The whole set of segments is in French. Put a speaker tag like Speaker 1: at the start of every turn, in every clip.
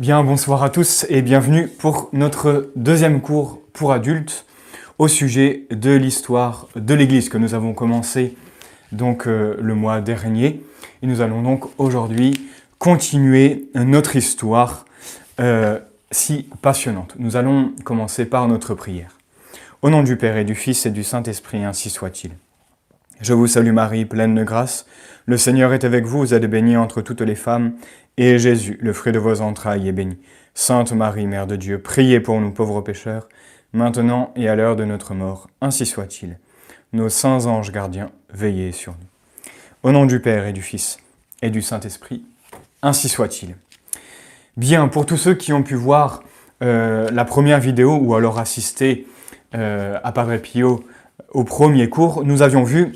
Speaker 1: Bien, bonsoir à tous et bienvenue pour notre deuxième cours pour adultes au sujet de l'histoire de l'Église que nous avons commencé donc euh, le mois dernier. Et nous allons donc aujourd'hui continuer notre histoire euh, si passionnante. Nous allons commencer par notre prière. Au nom du Père et du Fils et du Saint-Esprit, ainsi soit-il. Je vous salue Marie, pleine de grâce. Le Seigneur est avec vous, vous êtes bénie entre toutes les femmes, et Jésus, le fruit de vos entrailles, est béni. Sainte Marie, Mère de Dieu, priez pour nous pauvres pécheurs, maintenant et à l'heure de notre mort, ainsi soit-il. Nos saints anges gardiens, veillez sur nous. Au nom du Père et du Fils et du Saint-Esprit, ainsi soit-il. Bien, pour tous ceux qui ont pu voir euh, la première vidéo ou alors assister euh, à Padre Pio au premier cours, nous avions vu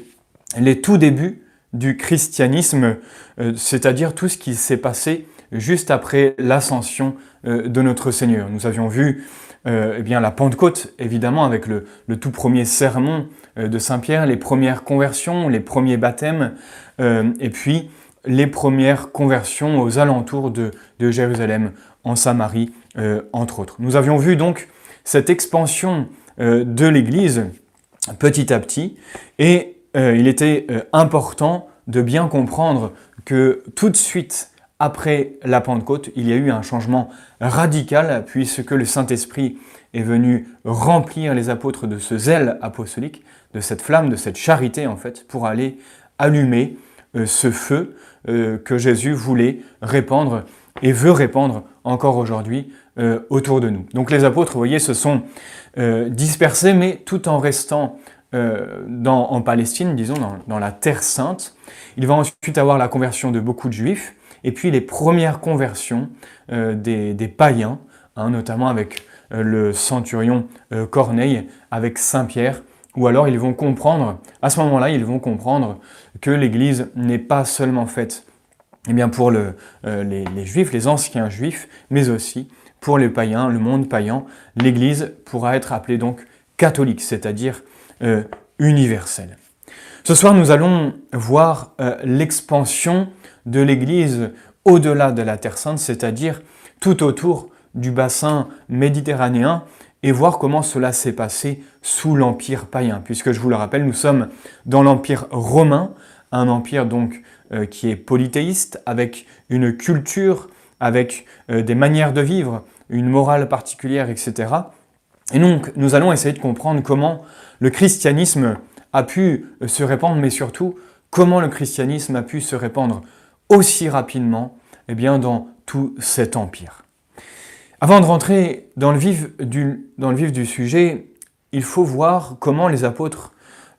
Speaker 1: les tout débuts du christianisme, euh, c'est-à-dire tout ce qui s'est passé juste après l'ascension euh, de notre Seigneur. Nous avions vu euh, eh bien, la Pentecôte, évidemment, avec le, tout premier sermon de Saint Pierre, les premières conversions, les premiers baptêmes, et puis les premières conversions aux alentours de, de Jérusalem, en Samarie, entre autres. Nous avions vu donc cette expansion de l'Église petit à petit, et euh, il était euh, important de bien comprendre que tout de suite après la Pentecôte, il y a eu un changement radical puisque le Saint-Esprit est venu remplir les apôtres de ce zèle apostolique, de cette flamme, de cette charité en fait, pour aller allumer euh, ce feu que Jésus voulait répandre et veut répandre encore aujourd'hui autour de nous. Donc les apôtres, vous voyez, se sont dispersés, mais tout en restant euh, dans, en Palestine, disons, dans, la Terre Sainte. Il va ensuite avoir la conversion de beaucoup de Juifs, et puis les premières conversions euh, des, païens, hein, notamment avec euh, le centurion Corneille, avec Saint Pierre, ou alors ils vont comprendre, à ce moment-là, ils vont comprendre que l'Église n'est pas seulement faite eh bien, pour le, les, les Juifs, les anciens Juifs, mais aussi pour les païens, le monde païen. L'Église pourra être appelée donc catholique, c'est-à-dire euh, universelle. Ce soir, nous allons voir euh, l'expansion de l'Église au-delà de la Terre Sainte, c'est-à-dire tout autour du bassin méditerranéen, et voir comment cela s'est passé sous l'Empire païen, puisque je vous le rappelle, nous sommes dans l'Empire romain, un empire donc euh, qui est polythéiste, avec une culture, avec des manières de vivre, une morale particulière, etc. Et donc, nous allons essayer de comprendre comment le christianisme a pu se répandre, mais surtout, comment le christianisme a pu se répandre aussi rapidement eh bien, dans tout cet empire. Avant de rentrer dans le vif du, sujet, il faut voir comment les apôtres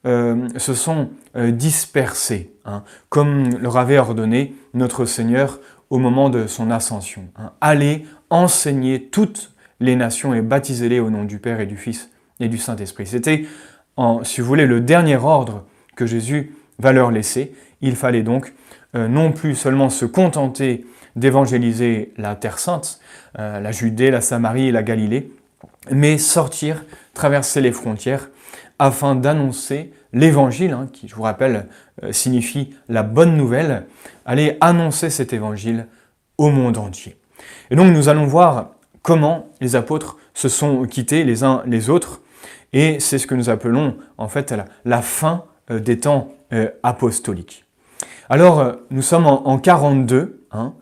Speaker 1: euh, se sont euh, dispersés, hein, comme leur avait ordonné notre Seigneur au moment de son ascension. Hein. Allez enseigner toutes les nations et baptisez-les au nom du Père et du Fils et du Saint-Esprit. C'était, si vous voulez, le dernier ordre que Jésus va leur laisser. Il fallait donc euh, non plus seulement se contenter d'évangéliser la Terre Sainte, euh, la Judée, la Samarie et la Galilée, mais sortir, traverser les frontières afin d'annoncer l'évangile, hein, qui, je vous rappelle, euh, signifie la bonne nouvelle, aller annoncer cet évangile au monde entier. Et donc nous allons voir comment les apôtres se sont quittés les uns les autres, et c'est ce que nous appelons en fait la, fin euh, des temps euh, apostoliques. Alors, euh, nous sommes en, 42, hein,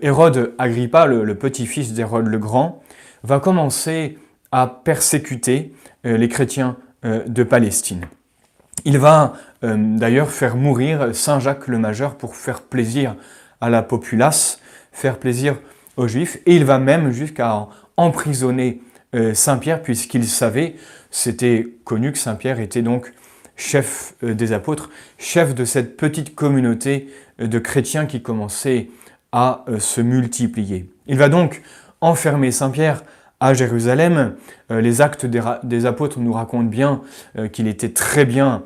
Speaker 1: Hérode Agrippa, le, petit-fils d'Hérode le Grand, va commencer à persécuter les chrétiens de Palestine. Il va d'ailleurs faire mourir Saint Jacques le Majeur pour faire plaisir à la populace, faire plaisir Juifs, et il va même jusqu'à emprisonner euh, Saint Pierre, puisqu'il savait, c'était connu que Saint Pierre était donc chef euh, des apôtres, chef de cette petite communauté euh, de chrétiens qui commençait à se multiplier. Il va donc enfermer Saint Pierre à Jérusalem. Les actes des apôtres nous racontent bien qu'il était très bien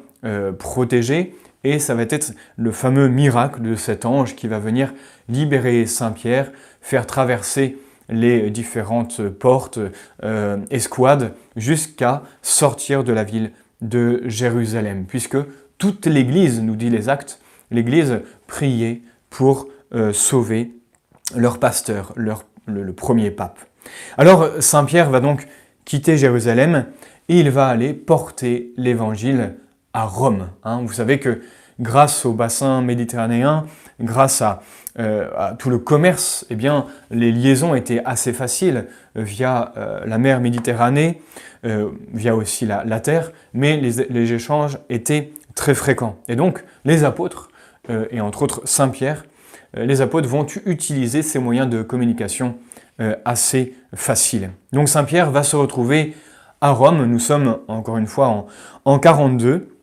Speaker 1: protégé, et ça va être le fameux miracle de cet ange qui va venir libérer Saint Pierre, faire traverser les différentes portes, euh, escouades, jusqu'à sortir de la ville de Jérusalem, puisque toute l'Église, nous dit les actes, l'Église priait pour euh, sauver leur pasteur, le, premier pape. Alors Saint Pierre va donc quitter Jérusalem et il va aller porter l'évangile à Rome. Hein. Vous savez que grâce au bassin méditerranéen, grâce à, euh, tout le commerce, eh bien, les liaisons étaient assez faciles via euh, la mer Méditerranée, euh, via aussi la, terre, mais les, échanges étaient très fréquents. Et donc, les apôtres, et entre autres Saint-Pierre, les apôtres vont utiliser ces moyens de communication assez faciles. Donc Saint-Pierre va se retrouver à Rome, nous sommes encore une fois en, en 42,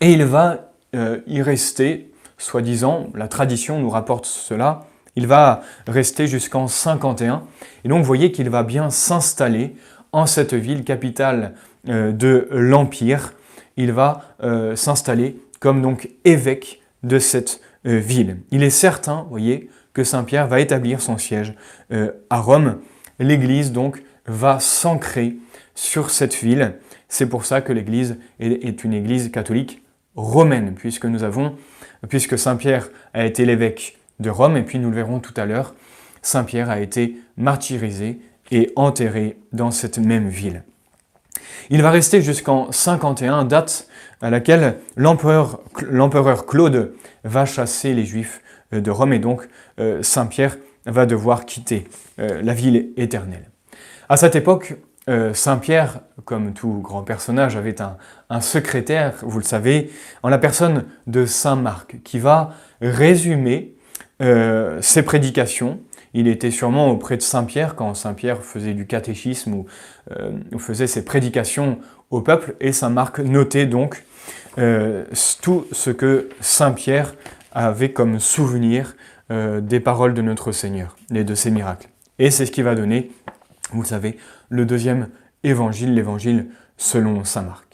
Speaker 1: et il va euh, y rester, soi-disant, la tradition nous rapporte cela, il va rester jusqu'en 51. Et donc vous voyez qu'il va bien s'installer en cette ville capitale euh, de l'Empire. Il va euh, s'installer comme donc évêque de cette ville. Il est certain, vous voyez, que Saint-Pierre va établir son siège à Rome. L'Église donc va s'ancrer sur cette ville. C'est pour ça que l'Église est une Église catholique romaine, puisque nous avons, puisque Saint Pierre a été l'évêque de Rome, et puis nous le verrons tout à l'heure, Saint Pierre a été martyrisé et enterré dans cette même ville. Il va rester jusqu'en 51, date à laquelle l'empereur Claude va chasser les Juifs de Rome, et donc euh, Saint Pierre va devoir quitter euh, la ville éternelle. À cette époque, euh, Saint Pierre, comme tout grand personnage, avait un, secrétaire, vous le savez, en la personne de Saint Marc, qui va résumer euh, ses prédications. Il était sûrement auprès de Saint Pierre quand Saint Pierre faisait du catéchisme ou, euh, faisait ses prédications au peuple, et Saint Marc notait donc tout ce que Saint Pierre avait comme souvenir des paroles de notre Seigneur et de ses miracles. Et c'est ce qui va donner, vous le savez, le deuxième évangile, l'évangile selon Saint Marc.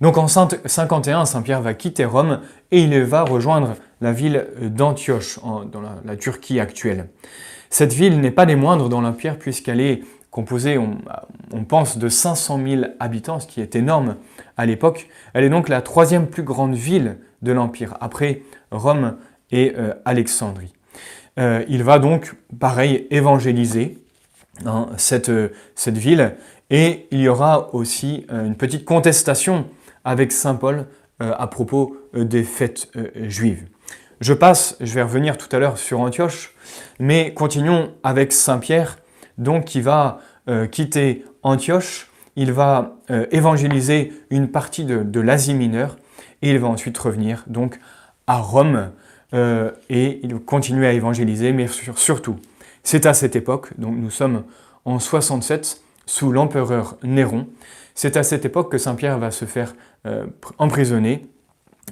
Speaker 1: Donc en 51, Saint Pierre va quitter Rome et il va rejoindre la ville d'Antioche, dans la, Turquie actuelle. Cette ville n'est pas des moindres dans l'Empire puisqu'elle est composée, on, pense, de 500 000 habitants, ce qui est énorme à l'époque. Elle est donc la troisième plus grande ville de l'Empire, après Rome et euh, Alexandrie. Euh, il va donc, pareil, évangéliser dans cette, cette ville. Et il y aura aussi euh, une petite contestation avec Saint Paul euh, à propos euh, des fêtes juives. Je passe, je vais revenir tout à l'heure sur Antioche, mais continuons avec Saint Pierre, donc qui va quitter Antioche, il va évangéliser une partie de, l'Asie mineure, et il va ensuite revenir donc à Rome, et il continue à évangéliser, mais surtout c'est à cette époque, donc nous sommes en 67, sous l'empereur Néron, c'est à cette époque que Saint Pierre va se faire euh, emprisonner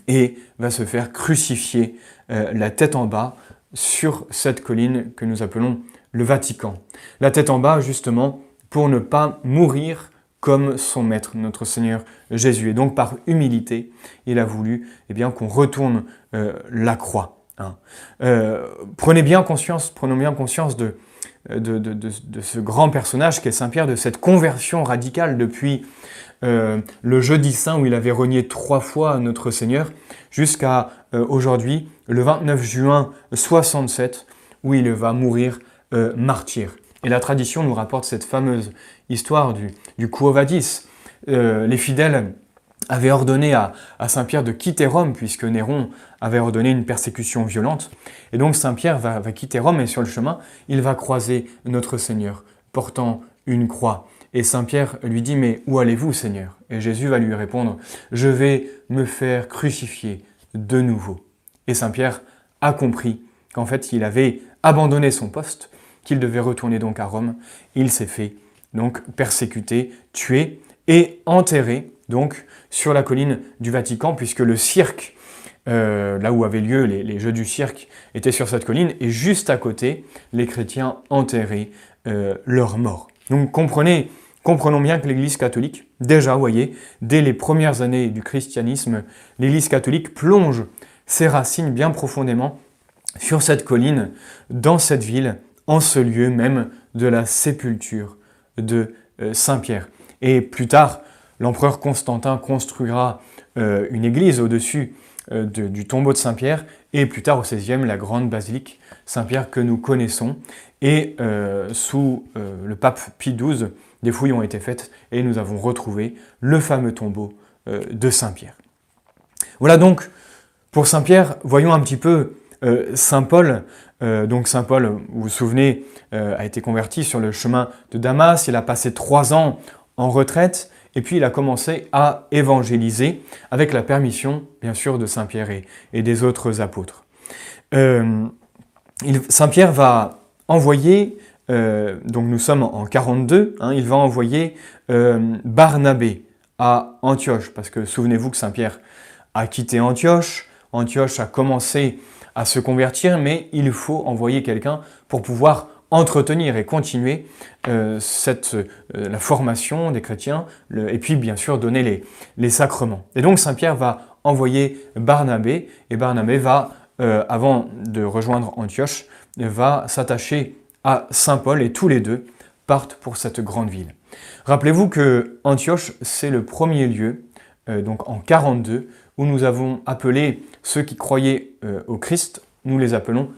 Speaker 1: et va se faire crucifier euh, la tête en bas sur cette colline que nous appelons le Vatican. La tête en bas, justement, pour ne pas mourir comme son maître, notre Seigneur Jésus. Et donc, par humilité, il a voulu eh bien, qu'on retourne euh, la croix. Hein. Euh, prenez bien conscience, prenons bien conscience de, de, ce grand personnage qu'est Saint Pierre, de cette conversion radicale depuis euh, le jeudi saint où il avait renié trois fois notre Seigneur, jusqu'à euh, aujourd'hui, le 29 juin 67, où il va mourir martyr. Et la tradition nous rapporte cette fameuse histoire du, du Vadis. les fidèles avait ordonné à, Saint Pierre de quitter Rome, puisque Néron avait ordonné une persécution violente. Et donc Saint Pierre va, quitter Rome et sur le chemin, il va croiser notre Seigneur, portant une croix. Et Saint Pierre lui dit, mais où allez-vous Seigneur? Et Jésus va lui répondre, je vais me faire crucifier de nouveau. Et Saint Pierre a compris qu'en fait il avait abandonné son poste, qu'il devait retourner donc à Rome. Il s'est fait donc persécuter, tuer et enterré donc sur la colline du Vatican, puisque le cirque, euh, là où avaient lieu les, jeux du cirque, était sur cette colline, et juste à côté, les chrétiens enterraient euh, leurs morts. Donc comprenez, comprenons bien que l'Église catholique, déjà, voyez, dès les premières années du christianisme, l'Église catholique plonge ses racines bien profondément sur cette colline, dans cette ville, en ce lieu même de la sépulture de euh, Saint Pierre. Et plus tard, l'empereur Constantin construira une église au-dessus du tombeau de Saint-Pierre, et plus tard au XVIe, la grande basilique Saint-Pierre que nous connaissons. Et sous le pape Pie XII, des fouilles ont été faites et nous avons retrouvé le fameux tombeau de Saint-Pierre. Voilà donc pour Saint-Pierre, voyons un petit peu Saint Paul. donc Saint Paul, vous vous souvenez, a été converti sur le chemin de Damas. Il a passé trois ans en retraite et puis il a commencé à évangéliser avec la permission, bien sûr, de Saint Pierre et, des autres apôtres. Euh, Saint Pierre va envoyer, euh, donc nous sommes en 42, hein, il va envoyer euh, Barnabé à Antioche, parce que souvenez-vous que Saint Pierre a quitté Antioche, Antioche a commencé à se convertir, mais il faut envoyer quelqu'un pour pouvoir entretenir et continuer euh, euh, la formation des chrétiens et puis bien sûr donner les, les sacrements. Et donc Saint Pierre va envoyer Barnabé et Barnabé va, euh, avant de rejoindre Antioche, va s'attacher à Saint Paul et tous les deux partent pour cette grande ville. Rappelez-vous que Antioche, c'est le premier lieu, donc en 42, où nous avons appelé ceux qui croyaient au Christ, nous les appelons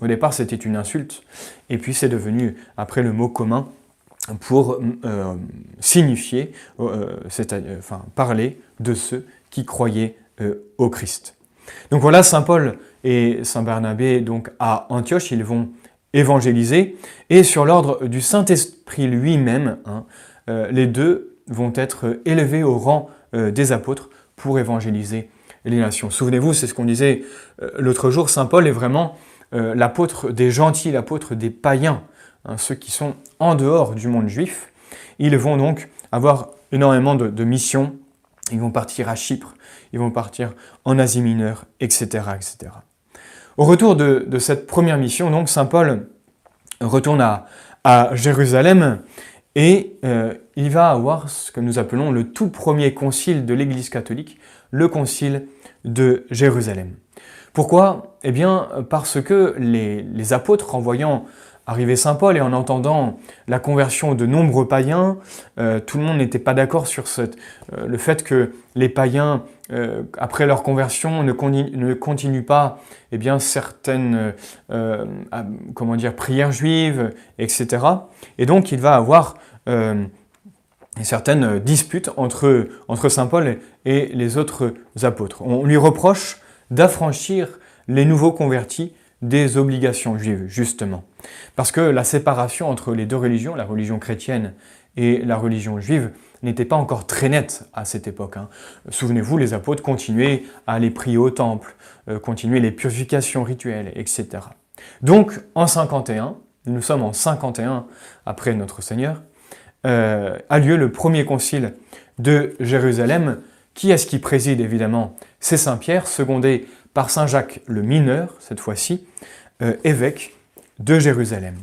Speaker 1: Au départ, c'était une insulte, et puis c'est devenu après le mot commun pour euh, signifier, euh, euh, enfin parler de ceux qui croyaient au Christ. Donc voilà, Saint Paul et Saint Barnabé donc à Antioche, ils vont évangéliser, et sur l'ordre du Saint-Esprit lui-même, hein, les deux vont être élevés au rang des apôtres pour évangéliser les nations. Souvenez-vous, c'est ce qu'on disait euh, l'autre jour, Saint Paul est vraiment euh, l'apôtre des gentils, l'apôtre des païens, hein, ceux qui sont en dehors du monde juif. Ils vont donc avoir énormément de, missions, ils vont partir à Chypre, ils vont partir en Asie mineure, etc. etc. Au retour de, cette première mission, donc Saint Paul retourne à, Jérusalem et euh, il va avoir ce que nous appelons le tout premier concile de l'Église catholique, le concile de Jérusalem. Pourquoi? Eh bien parce que les, apôtres, en voyant arriver Saint Paul et en entendant la conversion de nombreux païens, euh, tout le monde n'était pas d'accord sur euh, le fait que les païens, euh, après leur conversion, ne, ne continuent pas eh bien, certaines comment dire, prières juives, etc. Et donc il va avoir certaines disputes entre, entre Saint Paul et les autres apôtres. On lui reproche d'affranchir les nouveaux convertis des obligations juives, justement. Parce que la séparation entre les deux religions, la religion chrétienne et la religion juive, n'était pas encore très nette à cette époque. Hein. Souvenez-vous, les apôtres continuaient à aller prier au temple, euh, continuaient les purifications rituelles, etc. Donc, en 51, nous sommes en 51 après notre Seigneur, euh, a lieu le premier concile de Jérusalem. Qui est-ce qui préside évidemment C'est Saint Pierre, secondé par Saint Jacques le Mineur, cette fois-ci, euh, évêque de Jérusalem.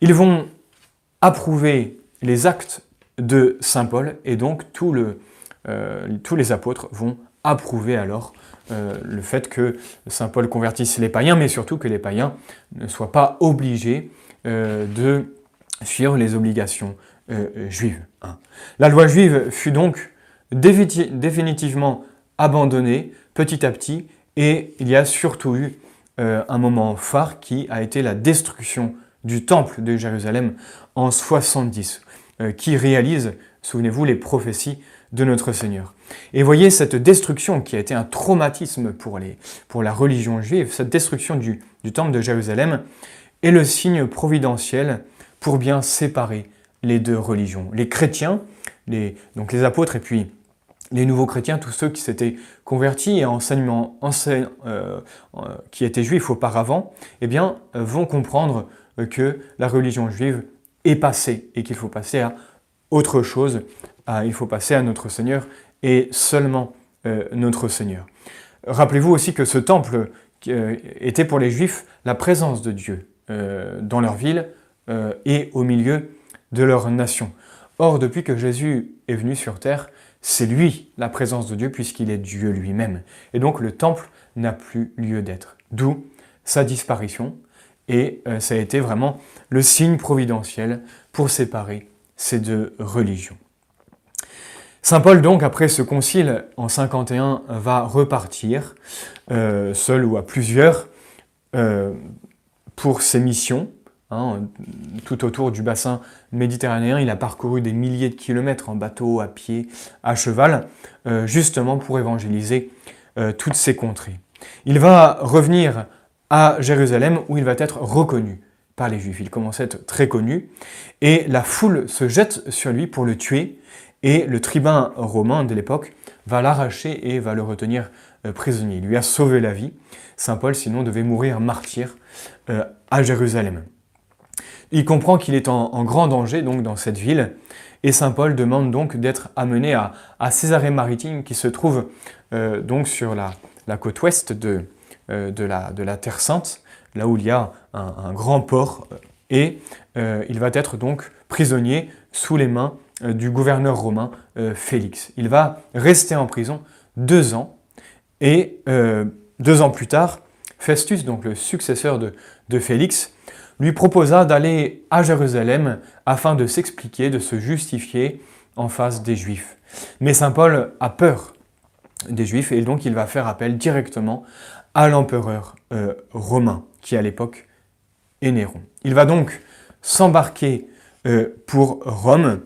Speaker 1: Ils vont approuver les actes de Saint Paul et donc euh, tous les apôtres vont approuver alors le fait que Saint Paul convertisse les païens, mais surtout que les païens ne soient pas obligés de suivre les obligations euh, euh. Hein. La loi juive fut donc définitivement abandonnée petit à petit et il y a surtout eu euh, un moment phare qui a été la destruction du temple de Jérusalem en 70, qui réalise, souvenez-vous, les prophéties de notre Seigneur. Et voyez cette destruction qui a été un traumatisme pour, les, pour la religion juive, cette destruction du temple de Jérusalem est le signe providentiel pour bien séparer les deux religions. Les chrétiens, les, donc les apôtres et puis les nouveaux chrétiens, tous ceux qui s'étaient convertis et enseignement, enseigne, euh, euh, qui étaient juifs auparavant, eh bien, euh, vont comprendre que la religion juive est passée et qu'il faut passer à autre chose, il faut passer à notre Seigneur et seulement notre Seigneur. Rappelez-vous aussi que ce temple était pour les Juifs la présence de Dieu dans leur ville et au milieu de leur nation. Or, depuis que Jésus est venu sur terre, c'est lui la présence de Dieu puisqu'il est Dieu lui-même. Et donc le temple n'a plus lieu d'être. D'où sa disparition. Et euh, ça a été vraiment le signe providentiel pour séparer ces deux religions. Saint Paul, donc, après ce concile en 51, va repartir, euh, seul ou à plusieurs, euh, pour ses missions, hein, tout autour du bassin méditerranéen. Il a parcouru des milliers de kilomètres en bateau, à pied, à cheval, euh, justement pour évangéliser toutes ces contrées. Il va revenir à Jérusalem où il va être reconnu par les Juifs. Il commence à être très connu et la foule se jette sur lui pour le tuer et le tribun romain de l'époque va l'arracher et va le retenir euh, prisonnier. Il lui a sauvé la vie. Saint Paul, sinon, devait mourir martyr euh, à Jérusalem. Il comprend qu'il est en, grand danger donc dans cette ville et Saint Paul demande donc d'être amené à, Césarée-Maritime qui se trouve euh, donc sur la, côte ouest de, de, la, Terre Sainte, là où il y a un, grand port et il va être donc prisonnier sous les mains euh, du gouverneur romain euh, Félix. Il va rester en prison deux ans et euh, deux ans plus tard, Festus, donc le successeur de Félix, lui proposa d'aller à Jérusalem afin de s'expliquer, de se justifier en face des Juifs. Mais Saint Paul a peur des Juifs et donc il va faire appel directement à l'empereur romain qui à l'époque est Néron. Il va donc s'embarquer pour Rome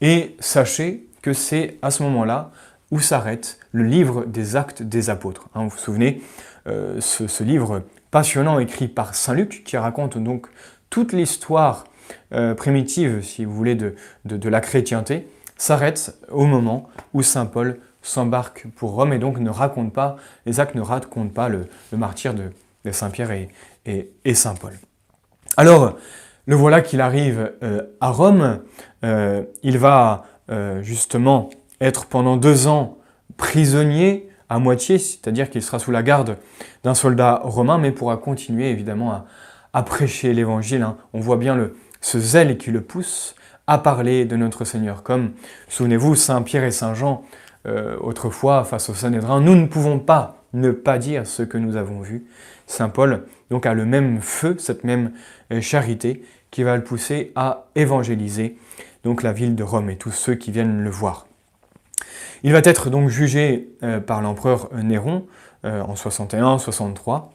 Speaker 1: et sachez que c'est à ce moment-là où s'arrête le livre des actes des apôtres. Hein, vous vous souvenez, euh, ce, livre passionnant écrit par Saint Luc, qui raconte donc toute l'histoire euh, primitive, si vous voulez, de, la chrétienté, s'arrête au moment où Saint Paul s'embarque pour Rome et donc ne raconte pas, les actes ne racontent pas le, martyr de, Saint Pierre et Saint Paul. Alors, le voilà qu'il arrive euh, à Rome. Euh, il va justement être pendant deux ans prisonnier à moitié, c'est-à-dire qu'il sera sous la garde d'un soldat romain, mais pourra continuer évidemment à, prêcher l'évangile. Hein. On voit bien ce zèle qui le pousse à parler de notre Seigneur. Comme, souvenez-vous, Saint Pierre et Saint Jean, autrefois, face au Sanhédrin, nous ne pouvons pas ne pas dire ce que nous avons vu. Saint Paul donc a le même feu, cette même charité, qui va le pousser à évangéliser la ville de Rome et tous ceux qui viennent le voir. Il va être donc jugé euh, par l'empereur Néron euh, en 61-63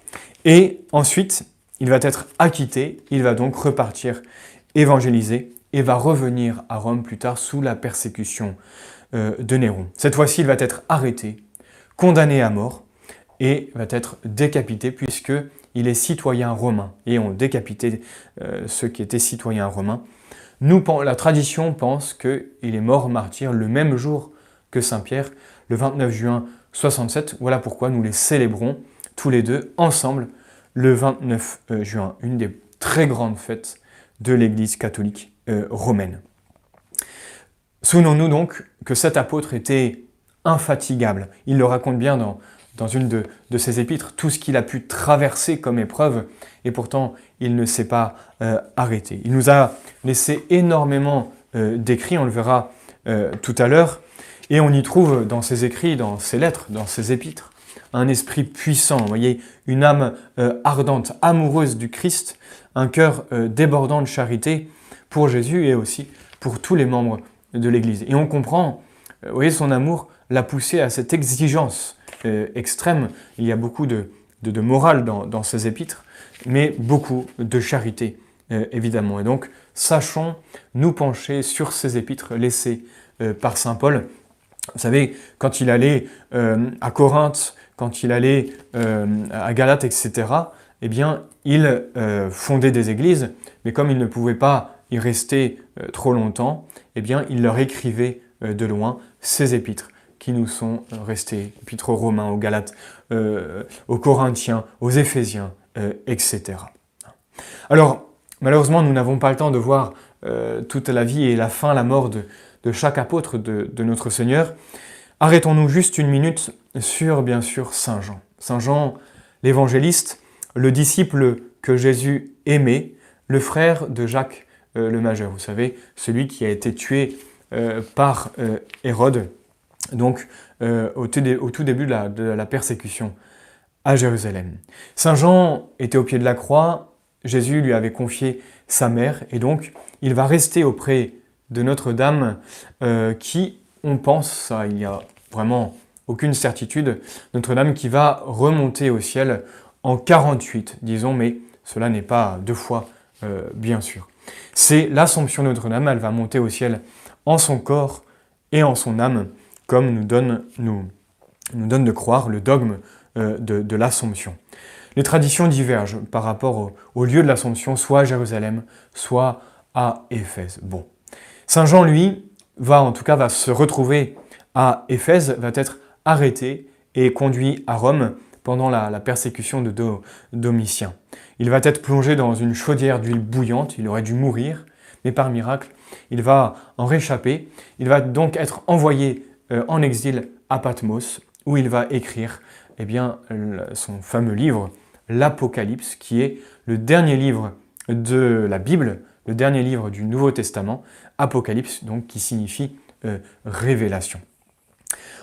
Speaker 1: et ensuite il va être acquitté, il va donc repartir évangéliser et va revenir à Rome plus tard sous la persécution euh, de Néron. Cette fois-ci, il va être arrêté, condamné à mort et va être décapité puisque il est citoyen romain et ont décapité euh, ceux qui étaient citoyens romains. La tradition pense qu'il est mort martyr le même jour que Saint Pierre, le 29 juin 67. Voilà pourquoi nous les célébrons tous les deux ensemble le 29 euh, juin, une des très grandes fêtes de l'Église catholique euh, romaine. Souvenons-nous donc que cet apôtre était infatigable. Il le raconte bien dans, une de, ses épîtres tout ce qu'il a pu traverser comme épreuve, et pourtant il ne s'est pas euh, arrêté. Il nous a laissé énormément d'écrits, on le verra tout à l'heure, et on y trouve dans ses écrits, dans ses lettres, dans ses épîtres, un esprit puissant, vous voyez, une âme ardente, amoureuse du Christ, un cœur débordant de charité pour Jésus et aussi pour tous les membres de l'Église. Et on comprend, vous voyez, son amour l'a poussé à cette exigence euh, extrême. Il y a beaucoup de, morale dans, ces épîtres, mais beaucoup de charité, euh, évidemment. Et donc, sachons nous pencher sur ces épîtres laissées euh, par Saint Paul. Vous savez, quand il allait à Corinthe, quand il allait à Galate, etc., eh bien, il fondait des églises, mais comme il ne pouvait pas y rester trop longtemps, eh bien, il leur écrivait de loin ces épîtres qui nous sont restés, épîtres aux Romains, aux Galates, euh, aux Corinthiens, aux Éphésiens, euh, etc. Alors, malheureusement, nous n'avons pas le temps de voir euh, toute la vie et la fin, la mort de, chaque apôtre de, de notre Seigneur. Arrêtons-nous juste une minute sur, bien sûr, Saint Jean. Saint Jean, l'évangéliste, le disciple que Jésus aimait, le frère de Jacques le Majeur, vous savez, celui qui a été tué par Hérode donc euh, au, tout début de la, persécution à Jérusalem. Saint Jean était au pied de la croix, Jésus lui avait confié sa mère, et donc il va rester auprès de Notre-Dame euh, qui on pense, il y a vraiment aucune certitude, Notre-Dame qui va remonter au ciel en 48, disons, mais cela n'est pas deux fois, euh, bien sûr. C'est l'Assomption de Notre-Dame, elle va monter au ciel en son corps et en son âme, comme nous donne, nous, nous donne de croire le dogme euh, de, l'Assomption. Les traditions divergent par rapport au, lieu de l'Assomption, soit à Jérusalem, soit à Éphèse. Bon. Saint Jean, lui, va en tout cas se retrouver à Éphèse, va être arrêté et conduit à Rome pendant la, persécution de Domitien. Il va être plongé dans une chaudière d'huile bouillante, il aurait dû mourir, mais par miracle, il va en réchapper. Il va donc être envoyé euh, en exil à Patmos, où il va écrire eh bien, son fameux livre, l'Apocalypse, qui est le dernier livre de la Bible, le dernier livre du Nouveau Testament, Apocalypse, donc qui signifie euh, révélation.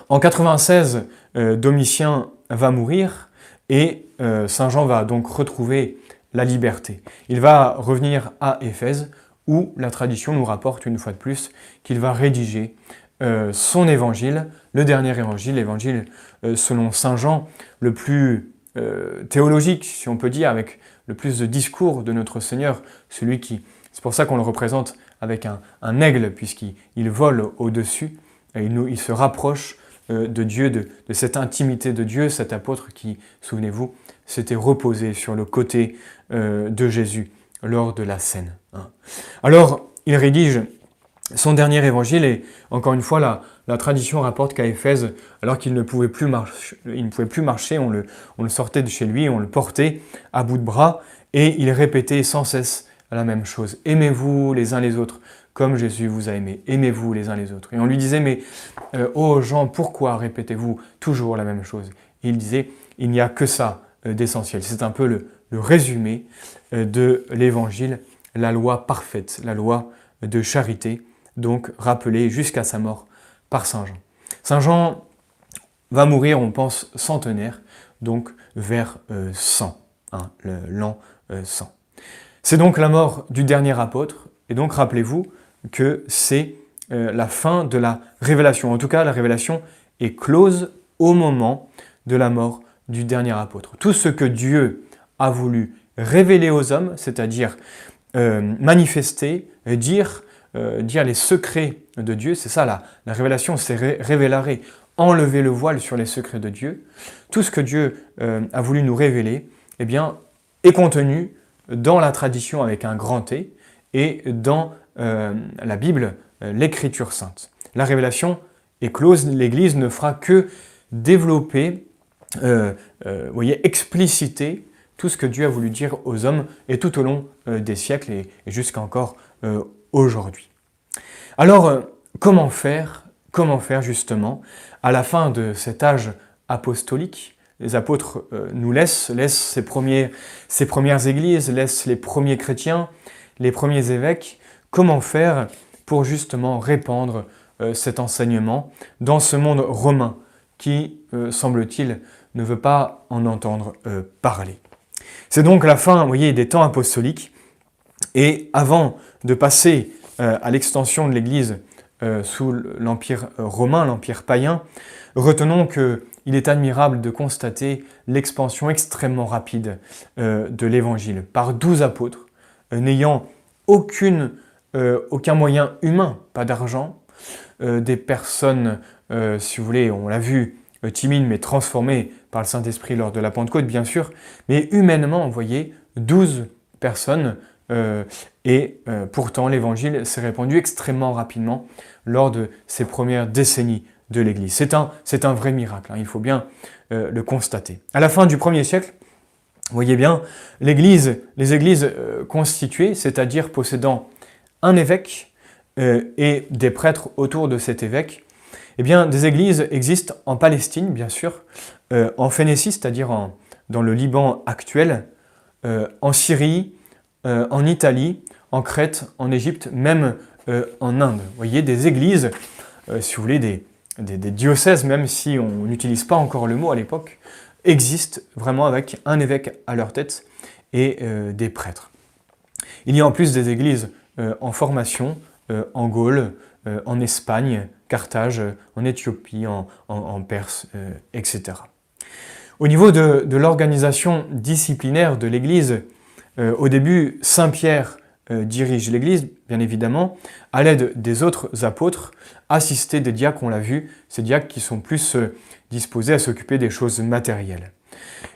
Speaker 1: En 96, euh, Domitien va mourir et euh, Saint Jean va donc retrouver la liberté. Il va revenir à Éphèse où la tradition nous rapporte une fois de plus qu'il va rédiger son évangile, le dernier évangile, l'évangile selon Saint Jean, le plus théologique, si on peut dire, avec le plus de discours de notre Seigneur, celui qui, c'est pour ça qu'on le représente avec un, aigle, puisqu'il vole au-dessus, et il, se rapproche euh, de Dieu, de, cette intimité de Dieu, cet apôtre qui, souvenez-vous, s'était reposé sur le côté euh, de Jésus lors de la scène. Hein. Alors, il rédige son dernier évangile et encore une fois, la, tradition rapporte qu'à Éphèse, alors qu'il ne pouvait plus, marcher, il ne pouvait plus marcher, on le, on le sortait de chez lui, on le portait à bout de bras et il répétait sans cesse la même chose. Aimez-vous les uns les autres comme Jésus vous a aimé. Aimez-vous les uns les autres. Et on lui disait, mais euh, oh Jean, pourquoi répétez-vous toujours la même chose? Il disait, il n'y a que ça euh, d'essentiel. C'est un peu le, résumé euh, de l'évangile, la loi parfaite, la loi de charité, donc rappelée jusqu'à sa mort par Saint Jean. Saint Jean va mourir, on pense, centenaire, donc vers 100, hein, l'an 100. C'est donc la mort du dernier apôtre, et donc rappelez-vous, que c'est euh, la fin de la révélation. En tout cas, la révélation est close au moment de la mort du dernier apôtre. Tout ce que Dieu a voulu révéler aux hommes, c'est-à-dire euh, manifester, dire, euh, dire les secrets de Dieu, c'est ça la, la révélation, c'est révéler, enlever le voile sur les secrets de Dieu. Tout ce que Dieu a voulu nous révéler, eh bien, est contenu dans la tradition avec un grand T et dans euh, la Bible, euh, l'Écriture sainte. La révélation est close, l'Église ne fera que développer, euh, voyez, expliciter tout ce que Dieu a voulu dire aux hommes et tout au long des siècles et, jusqu'à encore aujourd'hui. Alors, comment faire Comment faire justement à la fin de cet âge apostolique? Les apôtres nous laissent, laissent ces, premières églises, laissent les premiers chrétiens, les premiers évêques, Comment faire pour justement répandre euh, cet enseignement dans ce monde romain qui, euh, semble-t-il, ne veut pas en entendre euh, parler? C'est donc la fin, voyez, des temps apostoliques. Et avant de passer à l'extension de l'Église sous l'Empire romain, l'Empire païen, retenons qu'il est admirable de constater l'expansion extrêmement rapide de l'Évangile par douze apôtres, n'ayant aucune euh, aucun moyen humain, pas d'argent, euh, des personnes, euh, si vous voulez, on l'a vu, timides mais transformées par le Saint-Esprit lors de la Pentecôte, bien sûr, mais humainement, vous voyez, 12 personnes, et pourtant l'Évangile s'est répandu extrêmement rapidement lors de ces premières décennies de l'Église. C'est un, un, vrai miracle, hein, il faut bien le constater. À la fin du 1er siècle, vous voyez bien, l'Église, les églises constituées, c'est-à-dire possédant un évêque euh, et des prêtres autour de cet évêque, eh bien, des églises existent en Palestine, bien sûr, euh, en Phénicie, c'est-à-dire dans le Liban actuel, euh, en Syrie, en Italie, en Crète, en Égypte, même en Inde. Vous voyez, des églises, si vous voulez, des, des diocèses, même si on n'utilise pas encore le mot à l'époque, existent vraiment avec un évêque à leur tête et des prêtres. Il y a en plus des églises euh, en formation euh, en Gaule, en Espagne, Carthage, en Éthiopie, en, Perse, etc. Au niveau de, l'organisation disciplinaire de l'Église, au début, Saint Pierre dirige l'Église, bien évidemment, à l'aide des autres apôtres, assistés des diacres, on l'a vu, ces diacres qui sont plus disposés à s'occuper des choses matérielles.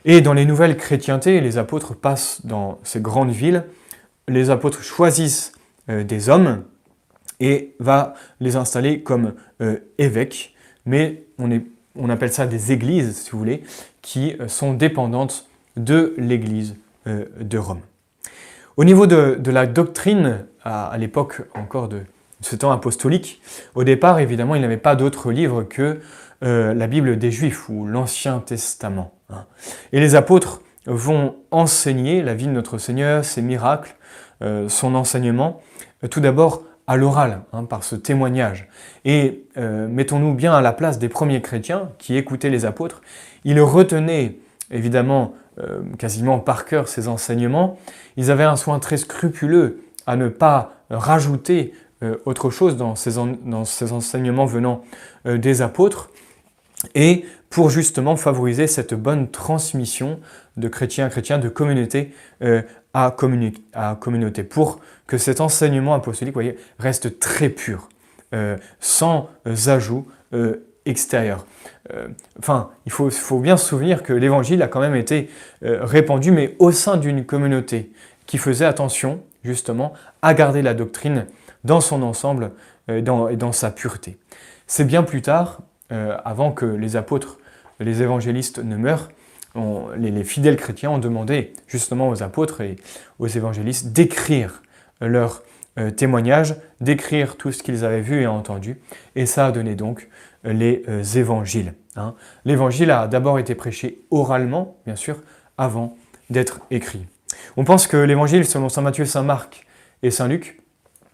Speaker 1: Et dans les nouvelles chrétientés, les apôtres passent dans ces grandes villes, les apôtres choisissent euh, des hommes et va les installer comme euh, évêques, mais on, appelle ça des églises, si vous voulez, qui euh, sont dépendantes de l'église de Rome. Au niveau de, la doctrine, à, l'époque encore de ce temps apostolique, au départ, évidemment, il n'y avait pas d'autre livre que la Bible des Juifs ou l'Ancien Testament. Hein. Et les apôtres vont enseigner la vie de notre Seigneur, ses miracles, euh, son enseignement, euh, tout d'abord à l'oral, hein, par ce témoignage. Et euh, mettons-nous bien à la place des premiers chrétiens qui écoutaient les apôtres. Ils retenaient évidemment quasiment par cœur ces enseignements. Ils avaient un soin très scrupuleux à ne pas rajouter autre chose dans ces, enseignements venant des apôtres. Et pour justement favoriser cette bonne transmission de chrétien à chrétien, de communauté euh, à, à, communauté, pour que cet enseignement apostolique reste très pur, euh, sans ajout euh, extérieur. enfin, il faut, bien se souvenir que l'évangile a quand même été répandu, mais au sein d'une communauté qui faisait attention justement à garder la doctrine dans son ensemble dans, et dans sa pureté. C'est bien plus tard, avant que les apôtres les évangélistes ne meurent, les, fidèles chrétiens ont demandé justement aux apôtres et aux évangélistes d'écrire leur euh, témoignage, d'écrire tout ce qu'ils avaient vu et entendu, et ça a donné donc les euh, évangiles. Hein. L'évangile a d'abord été prêché oralement, bien sûr, avant d'être écrit. On pense que l'évangile, selon Saint Matthieu, Saint Marc et Saint Luc,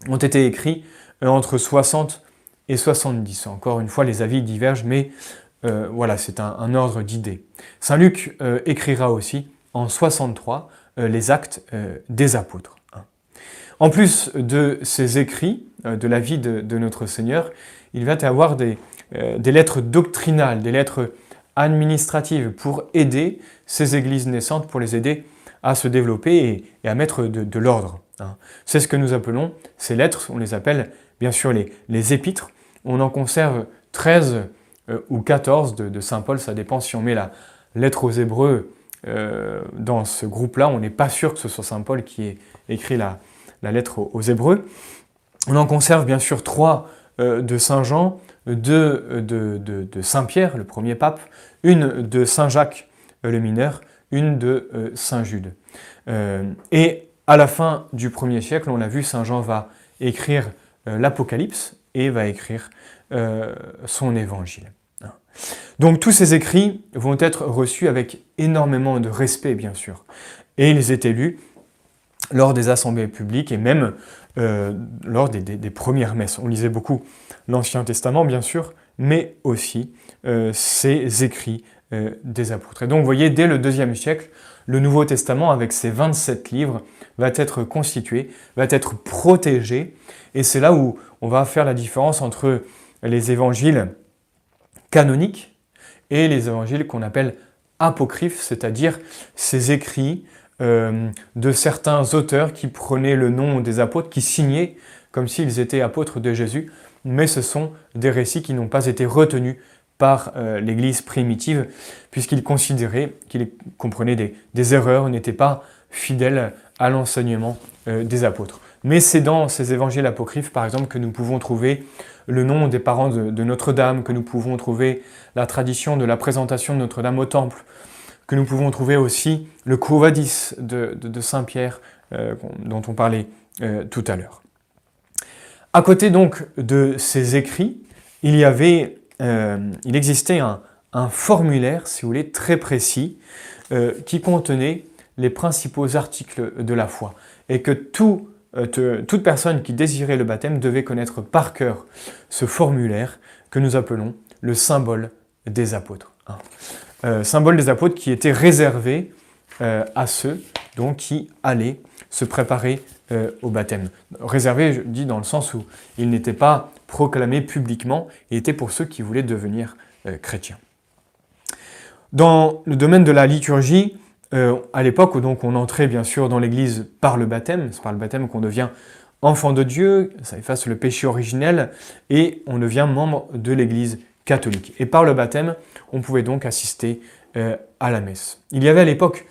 Speaker 1: ont été écrits euh, entre 60 et 70. Encore une fois, les avis divergent, mais euh, voilà, c'est un, ordre d'idées. Saint Luc euh, écrira aussi en 63 euh, les actes des apôtres. En plus de ces écrits de la vie de, notre Seigneur, il va avoir des, lettres doctrinales, des lettres administratives pour aider ces églises naissantes, pour les aider à se développer et, à mettre de, l'ordre. Hein. C'est ce que nous appelons ces lettres, on les appelle bien sûr les, les épîtres. On en conserve 13 euh, ou 14 de, Saint Paul, ça dépend si on met la lettre aux Hébreux euh, dans ce groupe-là, on n'est pas sûr que ce soit Saint Paul qui ait écrit la, lettre aux, Hébreux. On en conserve bien sûr trois euh, de Saint Jean, deux de, de, Saint Pierre, le premier pape, une de Saint Jacques le mineur, une de Saint Jude. et à la fin du premier siècle, on l'a vu, Saint Jean va écrire l'Apocalypse et va écrire son évangile. Donc tous ces écrits vont être reçus avec énormément de respect, bien sûr. Et ils étaient lus lors des assemblées publiques et même euh, lors des, premières messes. On lisait beaucoup l'Ancien Testament, bien sûr, mais aussi euh, ces écrits euh, des apôtres. Donc, vous voyez, dès le deuxième siècle, le Nouveau Testament, avec ses 27 livres, va être constitué, va être protégé. Et c'est là où on va faire la différence entre les évangiles canoniques et les évangiles qu'on appelle apocryphes, c'est-à-dire ces écrits euh, de certains auteurs qui prenaient le nom des apôtres, qui signaient comme s'ils étaient apôtres de Jésus, mais ce sont des récits qui n'ont pas été retenus par euh, l'Église primitive, puisqu'ils considéraient qu'ils comprenaient des, erreurs, n'étaient pas fidèles à l'enseignement euh, des apôtres. Mais c'est dans ces évangiles apocryphes, par exemple, que nous pouvons trouver le nom des parents de, Notre-Dame, que nous pouvons trouver la tradition de la présentation de Notre-Dame au Temple, que nous pouvons trouver aussi le Quo de, Saint-Pierre, euh, dont on parlait euh, tout à l'heure. À côté donc de ces écrits, il y avait, euh, il existait un, formulaire, si vous voulez, très précis, qui contenait les principaux articles de la foi, et que tout toute personne qui désirait le baptême devait connaître par cœur ce formulaire que nous appelons le symbole des apôtres. Hein. Euh, symbole des apôtres qui était réservé à ceux donc, qui allaient se préparer au baptême. Réservé, je dis, dans le sens où il n'était pas proclamé publiquement, il était pour ceux qui voulaient devenir chrétiens. Dans le domaine de la liturgie, à l'époque où donc on entrait bien sûr dans l'Église par le baptême, c'est par le baptême qu'on devient enfant de Dieu, ça efface le péché originel, et on devient membre de l'Église catholique. Et par le baptême, on pouvait donc assister euh, à la messe. Il y avait à l'époque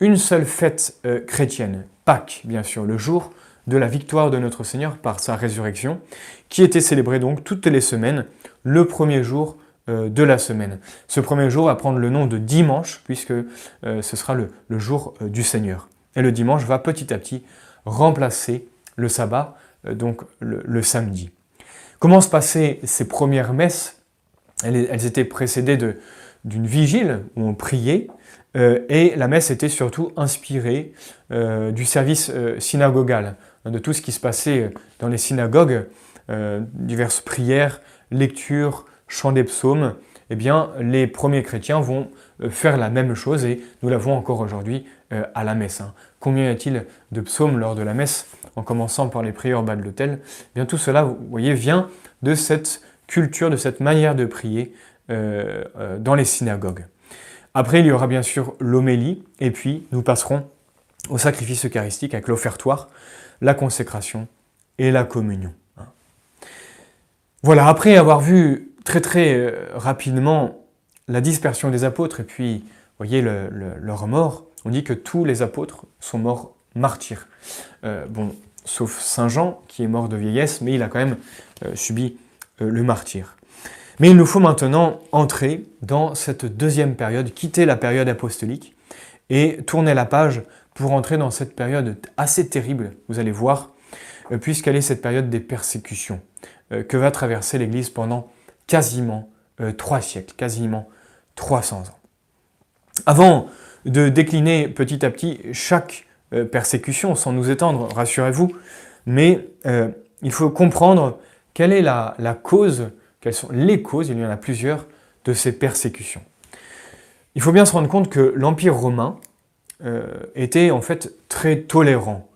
Speaker 1: une seule fête euh, chrétienne, Pâques, bien sûr, le jour de la victoire de notre Seigneur par sa résurrection, qui était célébrée donc toutes les semaines, le premier jour euh, de la semaine. Ce premier jour va prendre le nom de dimanche, puisque ce sera le, jour du Seigneur. Et le dimanche va petit à petit remplacer le sabbat, donc le, samedi. Comment se passaient ces premières messes elles, étaient précédées d'une vigile où on priait, euh, et la messe était surtout inspirée euh, du service synagogal, hein, de tout ce qui se passait dans les synagogues, diverses prières, lectures, chants des psaumes. Eh bien, les premiers chrétiens vont faire la même chose et nous l'avons encore aujourd'hui à la messe. Hein. Combien y a-t-il de psaumes lors de la messe? En commençant par les prières bas de l'autel, eh tout cela, vous voyez, vient de cette culture, de cette manière de prier euh, euh, dans les synagogues. Après, il y aura bien sûr l'homélie, et puis nous passerons au sacrifice eucharistique avec l'offertoire, la consécration et la communion. Voilà, après avoir vu très très euh, rapidement la dispersion des apôtres et puis, voyez, leur mort, on dit que tous les apôtres sont morts martyrs. bon, sauf Saint Jean, qui est mort de vieillesse, mais il a quand même subi le martyr. Mais il nous faut maintenant entrer dans cette deuxième période, quitter la période apostolique et tourner la page pour entrer dans cette période assez terrible, vous allez voir, euh, puisqu'elle est cette période des persécutions que va traverser l'Église pendant quasiment trois siècles, quasiment 300 ans. Avant de décliner petit à petit chaque euh, persécution, sans nous étendre, rassurez-vous, mais euh, il faut comprendre quelle est la, cause, quelles sont les causes, il y en a plusieurs, de ces persécutions? Il faut bien se rendre compte que l'Empire romain euh, était en fait très tolérant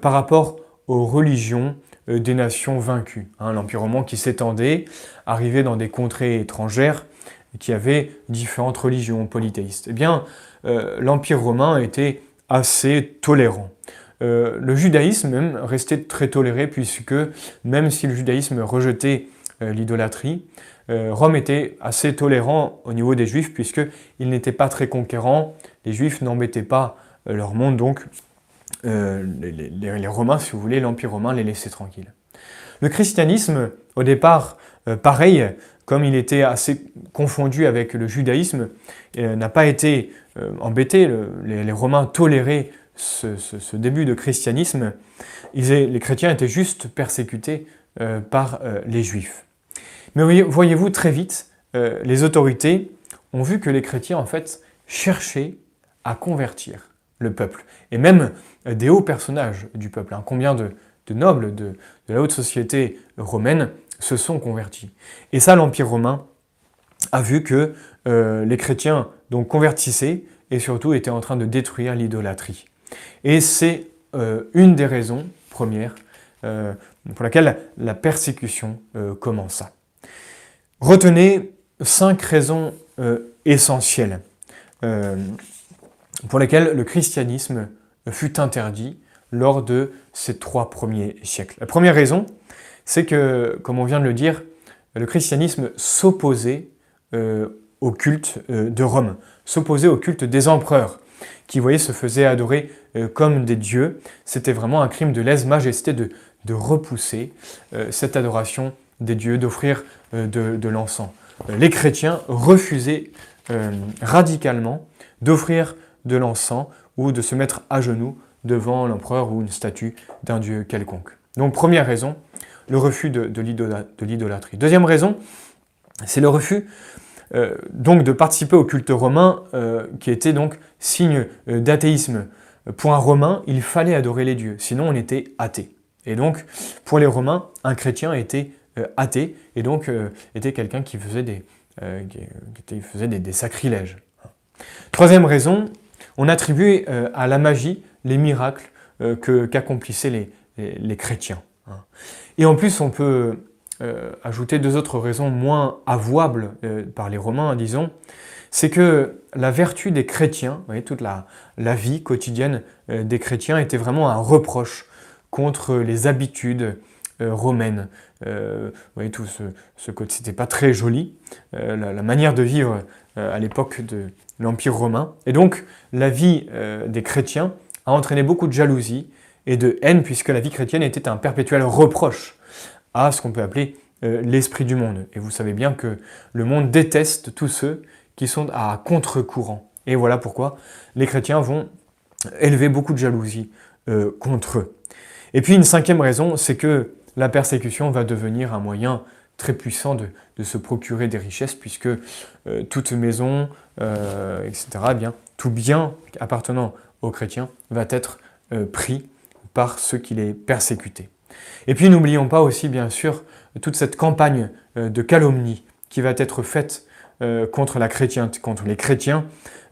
Speaker 1: par rapport aux religions des nations vaincues. Hein. L'Empire romain qui s'étendait, arrivait dans des contrées étrangères, qui avaient différentes religions polythéistes. Eh bien, l'Empire romain était assez tolérant. Euh, le judaïsme restait très toléré puisque même si le judaïsme rejetait euh, l'idolâtrie, euh, Rome était assez tolérant au niveau des juifs puisqu'ils n'étaient pas très conquérants, les juifs n'embêtaient pas leur monde, donc les, Romains, si vous voulez, l'Empire romain les laissait tranquilles. Le christianisme, au départ, pareil, comme il était assez confondu avec le judaïsme, n'a pas été euh, embêtés. les, Romains toléraient ce, début de christianisme. les chrétiens étaient juste persécutés euh, par euh, les juifs. Mais voyez-vous, très vite, les autorités ont vu que les chrétiens, en fait, cherchaient à convertir le peuple. Et même des hauts personnages du peuple. Hein. Combien de, nobles de, de, la haute société romaine se sont convertis. Et ça, l'Empire romain a vu que les chrétiens donc convertissaient et surtout étaient en train de détruire l'idolâtrie. Et c'est euh, une des raisons premières euh, pour laquelle la persécution euh, commença. Retenez cinq raisons essentielles pour lesquelles le christianisme fut interdit lors de ces trois premiers siècles. La première raison, c'est que, comme on vient de le dire, le christianisme s'opposait au culte de Rome, s'opposait au culte des empereurs, qui, voyez, se faisaient adorer euh, comme des dieux. C'était vraiment un crime de lèse-majesté de, repousser euh, cette adoration des dieux, d'offrir de, l'encens. Les chrétiens refusaient radicalement d'offrir de l'encens ou de se mettre à genoux devant l'empereur ou une statue d'un dieu quelconque. Donc première raison, le refus de, l'idolâtrie. Deuxième raison, c'est le refus euh, donc de participer au culte romain euh, qui était donc signe euh, d'athéisme. Pour un Romain, il fallait adorer les dieux, sinon on était athée. Et donc, pour les Romains, un chrétien était athée et donc était quelqu'un qui faisait, faisait des, sacrilèges. Troisième raison, on attribuait à la magie les miracles qu'accomplissaient les, chrétiens. Hein. Et en plus, on peut ajouter deux autres raisons moins avouables par les Romains, disons. C'est que la vertu des chrétiens, toute la, vie quotidienne des chrétiens était vraiment un reproche contre les habitudes romaines, euh, vous voyez tout ce, ce c'était pas très joli, euh, la, manière de vivre euh, à l'époque de l'Empire romain. Et donc, la vie des chrétiens a entraîné beaucoup de jalousie et de haine, puisque la vie chrétienne était un perpétuel reproche à ce qu'on peut appeler l'esprit du monde. Et vous savez bien que le monde déteste tous ceux qui sont à contre-courant. Et voilà pourquoi les chrétiens vont élever beaucoup de jalousie contre eux. Et puis une cinquième raison, c'est que la persécution va devenir un moyen très puissant de, se procurer des richesses, puisque euh, toute maison, euh, etc., eh bien, tout bien appartenant aux chrétiens va être euh, pris par ceux qui les persécutaient. Et puis n'oublions pas aussi, bien sûr, toute cette campagne de calomnie qui va être faite contre, la contre les chrétiens.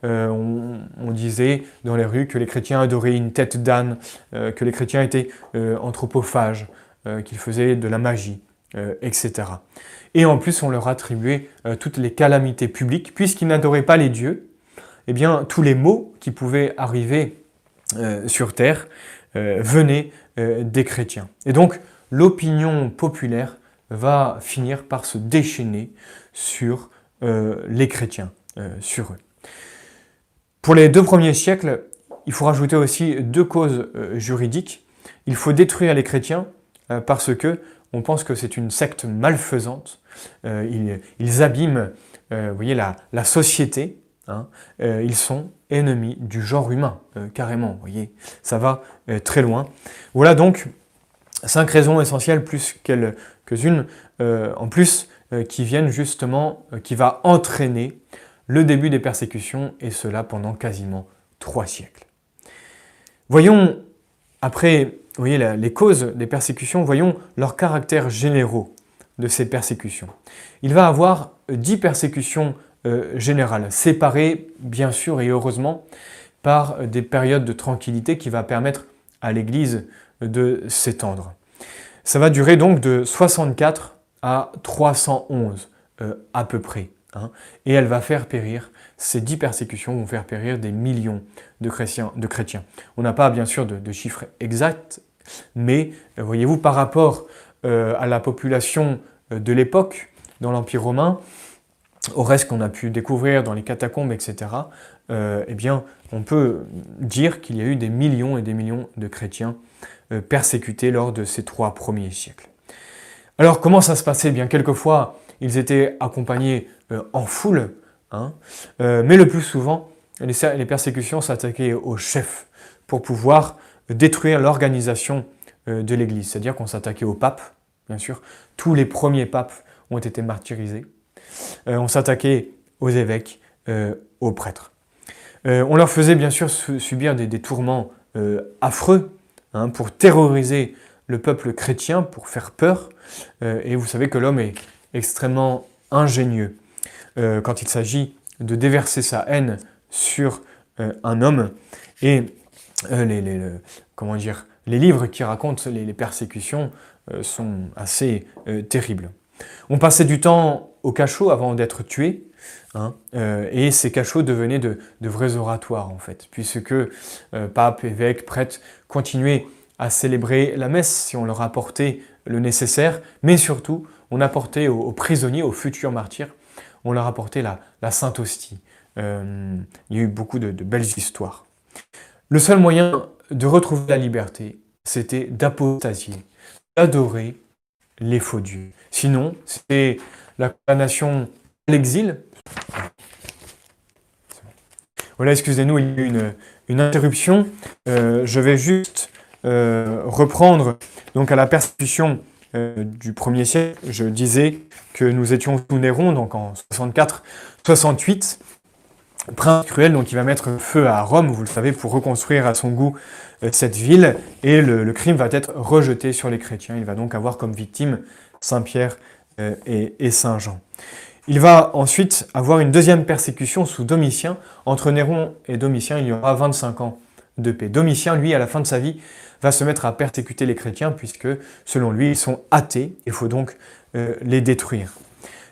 Speaker 1: On, on, disait dans les rues que les chrétiens adoraient une tête d'âne, que les chrétiens étaient anthropophages, euh, qu'ils faisaient de la magie, euh, etc. Et en plus, on leur attribuait euh, toutes les calamités publiques, puisqu'ils n'adoraient pas les dieux, eh bien, tous les maux qui pouvaient arriver sur Terre venaient des chrétiens. Et donc, l'opinion populaire va finir par se déchaîner sur les chrétiens, sur eux. Pour les deux premiers siècles, il faut rajouter aussi deux causes juridiques. Il faut détruire les chrétiens euh, parce que on pense que c'est une secte malfaisante. Euh, ils, abîment euh, vous voyez, la, société. Hein. ils sont ennemis du genre humain, carrément. Vous voyez, ça va très loin. Voilà donc cinq raisons essentielles plus quelques-unes en plus qui viennent justement, qui va entraîner le début des persécutions et cela pendant quasiment trois siècles. Voyons après les causes des persécutions, voyons leurs caractères généraux de ces persécutions. Il va avoir dix persécutions euh, générales, séparées bien sûr et heureusement par des périodes de tranquillité qui va permettre à l'Église de s'étendre. Ça va durer donc de 64 à 311 euh, à peu près. Hein, et elle va faire périr ces dix persécutions vont faire périr des millions de chrétiens. De chrétiens. On n'a pas bien sûr de, chiffres exacts, mais euh, voyez-vous, par rapport euh, à la population euh, de l'époque dans l'Empire romain, au reste qu'on a pu découvrir dans les catacombes, etc., eh bien, on peut dire qu'il y a eu des millions et des millions de chrétiens persécutés lors de ces trois premiers siècles. Alors, comment ça se passait? Eh Bien, quelquefois, ils étaient accompagnés en foule Hein. Euh, mais le plus souvent, les, persécutions s'attaquaient aux chefs pour pouvoir détruire l'organisation euh, de l'Église. C'est-à-dire qu'on s'attaquait au pape, bien sûr. Tous les premiers papes ont été martyrisés. Euh, on s'attaquait aux évêques, aux prêtres. on leur faisait bien sûr subir des, tourments affreux hein, pour terroriser le peuple chrétien, pour faire peur. et vous savez que l'homme est extrêmement ingénieux. Euh, quand il s'agit de déverser sa haine sur euh, un homme. Et euh, les, comment dire, les livres qui racontent les, persécutions sont assez terribles. On passait du temps au cachot avant d'être tué, hein, et ces cachots devenaient de, vrais oratoires en fait, puisque pape, évêque, prêtre continuaient à célébrer la messe si on leur apportait le nécessaire, mais surtout on apportait aux prisonniers, aux futurs martyrs, on leur apportait la, Sainte Hostie. Euh, il y a eu beaucoup de, belles histoires. Le seul moyen de retrouver la liberté, c'était d'apostasier, d'adorer les faux dieux. Sinon, c'était la condamnation à l'exil. Voilà, excusez-nous, il y a eu une, interruption. Euh, je vais juste reprendre donc à la persécution euh, du 1er siècle, je disais que nous étions sous Néron, donc en 64-68. Prince cruel, donc il va mettre feu à Rome, vous le savez, pour reconstruire à son goût euh, cette ville, et le, crime va être rejeté sur les chrétiens. Il va donc avoir comme victime Saint-Pierre euh, et, Saint-Jean. Il va ensuite avoir une deuxième persécution sous Domitien. Entre Néron et Domitien, il y aura 25 ans de paix. Domitien, lui, à la fin de sa vie, va se mettre à persécuter les chrétiens puisque, selon lui, ils sont athées. Il faut donc euh, les détruire.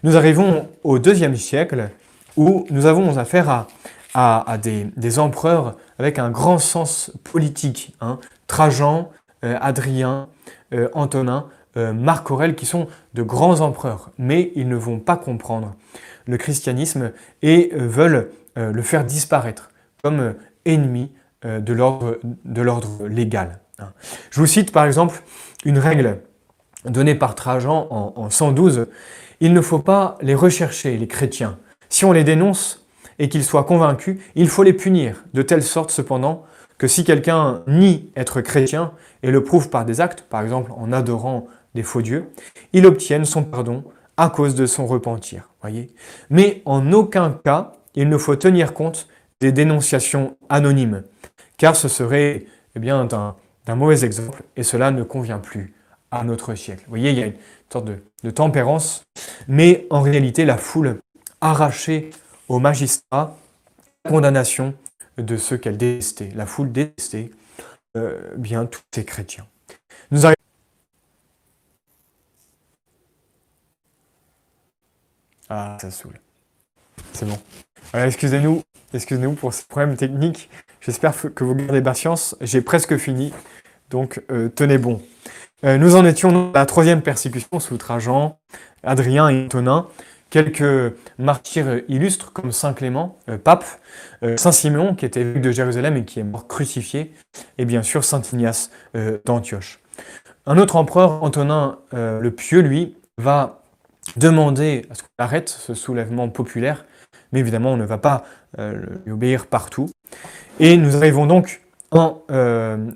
Speaker 1: Nous arrivons au deuxième siècle où nous avons affaire à, des, empereurs avec un grand sens politique. Hein. Trajan, euh, Adrien, euh, Antonin, Marc Aurèle, qui sont de grands empereurs, mais ils ne vont pas comprendre le christianisme et veulent le faire disparaître comme ennemi de l'ordre légal. Je vous cite par exemple une règle donnée par Trajan en, en 112. Il ne faut pas les rechercher, les chrétiens. Si on les dénonce et qu'ils soient convaincus, il faut les punir, de telle sorte cependant que si quelqu'un nie être chrétien et le prouve par des actes, par exemple en adorant des faux dieux, il obtienne son pardon à cause de son repentir. Voyez Mais en aucun cas, il ne faut tenir compte des dénonciations anonymes, car ce serait eh bien, d'un mauvais exemple et cela ne convient plus à notre siècle. Vous voyez, il y a une sorte de, de tempérance, mais en réalité, la foule arrachée au magistrat la condamnation de ceux qu'elle détestait. La foule détestait euh, bien tous ces chrétiens. Nous arrivons Ah, ça saoule. C'est bon. excusez-nous, excusez-nous pour ce problème technique. J'espère que vous gardez patience. J'ai presque fini, donc euh, tenez bon. Euh, nous en étions à la troisième persécution sous Trajan, Adrien et Antonin quelques martyrs illustres comme Saint Clément, euh, pape, Saint Simeon qui était évêque de Jérusalem et qui est mort crucifié, et bien sûr Saint Ignace d'Antioche. Un autre empereur, Antonin le Pieux, lui, va demander à ce qu'on arrête ce soulèvement populaire, mais évidemment on ne va pas lui obéir partout. Et nous arrivons donc en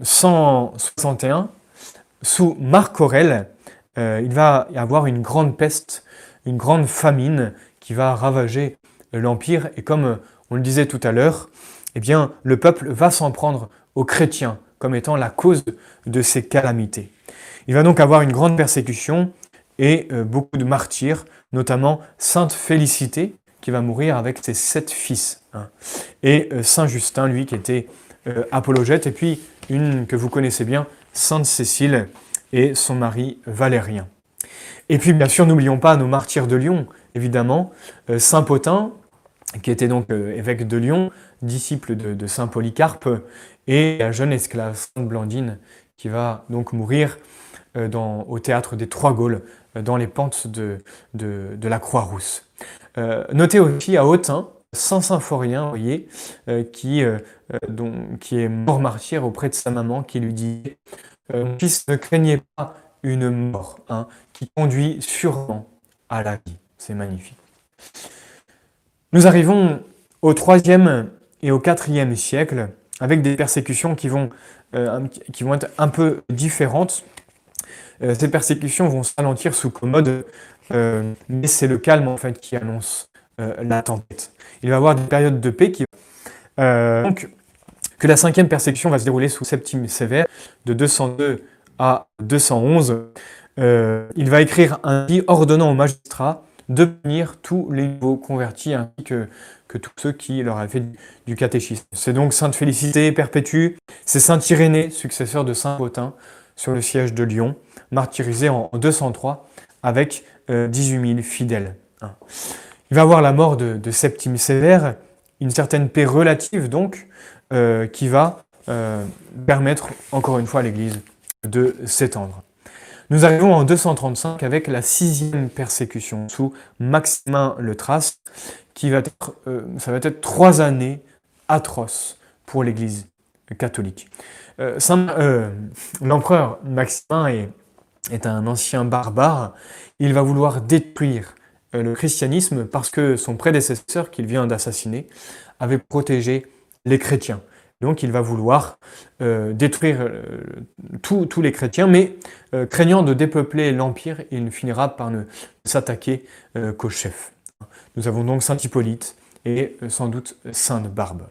Speaker 1: 161, sous Marc Aurèle, il va y avoir une grande peste une grande famine qui va ravager l'Empire. Et comme on le disait tout à l'heure, eh bien, le peuple va s'en prendre aux chrétiens comme étant la cause de ces calamités. Il va donc avoir une grande persécution et euh, beaucoup de martyrs, notamment Sainte Félicité, qui va mourir avec ses sept fils, hein. et euh, Saint Justin, lui, qui était euh, apologète, et puis une que vous connaissez bien, Sainte Cécile et son mari Valérien. Et puis, bien sûr, n'oublions pas nos martyrs de Lyon, évidemment. Euh, Saint Potin, qui était donc évêque de Lyon, disciple de, Saint Polycarpe, et la jeune esclave, Sainte Blandine, qui va donc mourir au théâtre des Trois Gaules, dans les pentes de, la Croix-Rousse. Notez aussi à Autun, Saint Symphorien, voyez, qui, qui est mort martyr auprès de sa maman, qui lui dit Mon fils, ne craignez pas une mort hein, qui conduit sûrement à la vie. C'est magnifique. Nous arrivons au troisième et au quatrième siècle avec des persécutions qui vont, euh, qui vont être un peu différentes. Euh, ces persécutions vont s'alentir sous commode, euh, mais c'est le calme en fait qui annonce la tempête. Il va y avoir des périodes de paix qui donc que la cinquième persécution va se dérouler sous Septime Sévère de 202 à 211, euh, il va écrire un dit ordonnant aux magistrats de punir tous les nouveaux convertis ainsi que, que tous ceux qui leur avaient fait du, catéchisme. C'est donc Sainte Félicité perpétue, c'est Saint Irénée, successeur de Saint Potin, sur le siège de Lyon, martyrisé en 203 avec 18 euh, 000 fidèles. Hein. Il va avoir la mort de, Septime Sévère, une certaine paix relative donc, euh, qui va permettre encore une fois à l'Église de s'étendre. Nous arrivons en 235 avec la sixième persécution sous Maximin le Thrace, qui va être, euh, ça va être trois années atroces pour l'Église catholique. Euh, euh, l'empereur Maximin est, est, un ancien barbare. Il va vouloir détruire le christianisme parce que son prédécesseur, qu'il vient d'assassiner, avait protégé les chrétiens. Donc il va vouloir euh, détruire euh, tous les chrétiens, mais euh, craignant de dépeupler l'Empire, il finira par ne s'attaquer qu'aux chefs. Nous avons donc Saint Hippolyte et sans doute Sainte Barbe.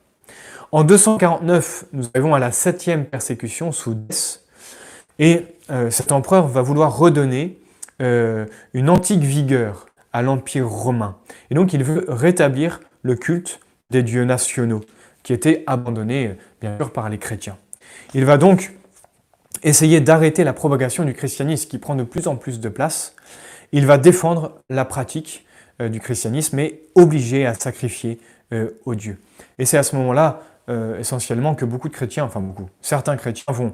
Speaker 1: En 249, nous arrivons à la septième persécution sous Dès, et cet empereur va vouloir redonner une antique vigueur à l'Empire romain. Et donc il veut rétablir le culte des dieux nationaux, qui étaient abandonnés bien sûr par les chrétiens. Il va donc essayer d'arrêter la propagation du christianisme qui prend de plus en plus de place. Il va défendre la pratique euh, du christianisme et obliger à sacrifier euh, aux dieux. Et c'est à ce moment-là euh, essentiellement que beaucoup de chrétiens, enfin beaucoup, certains chrétiens vont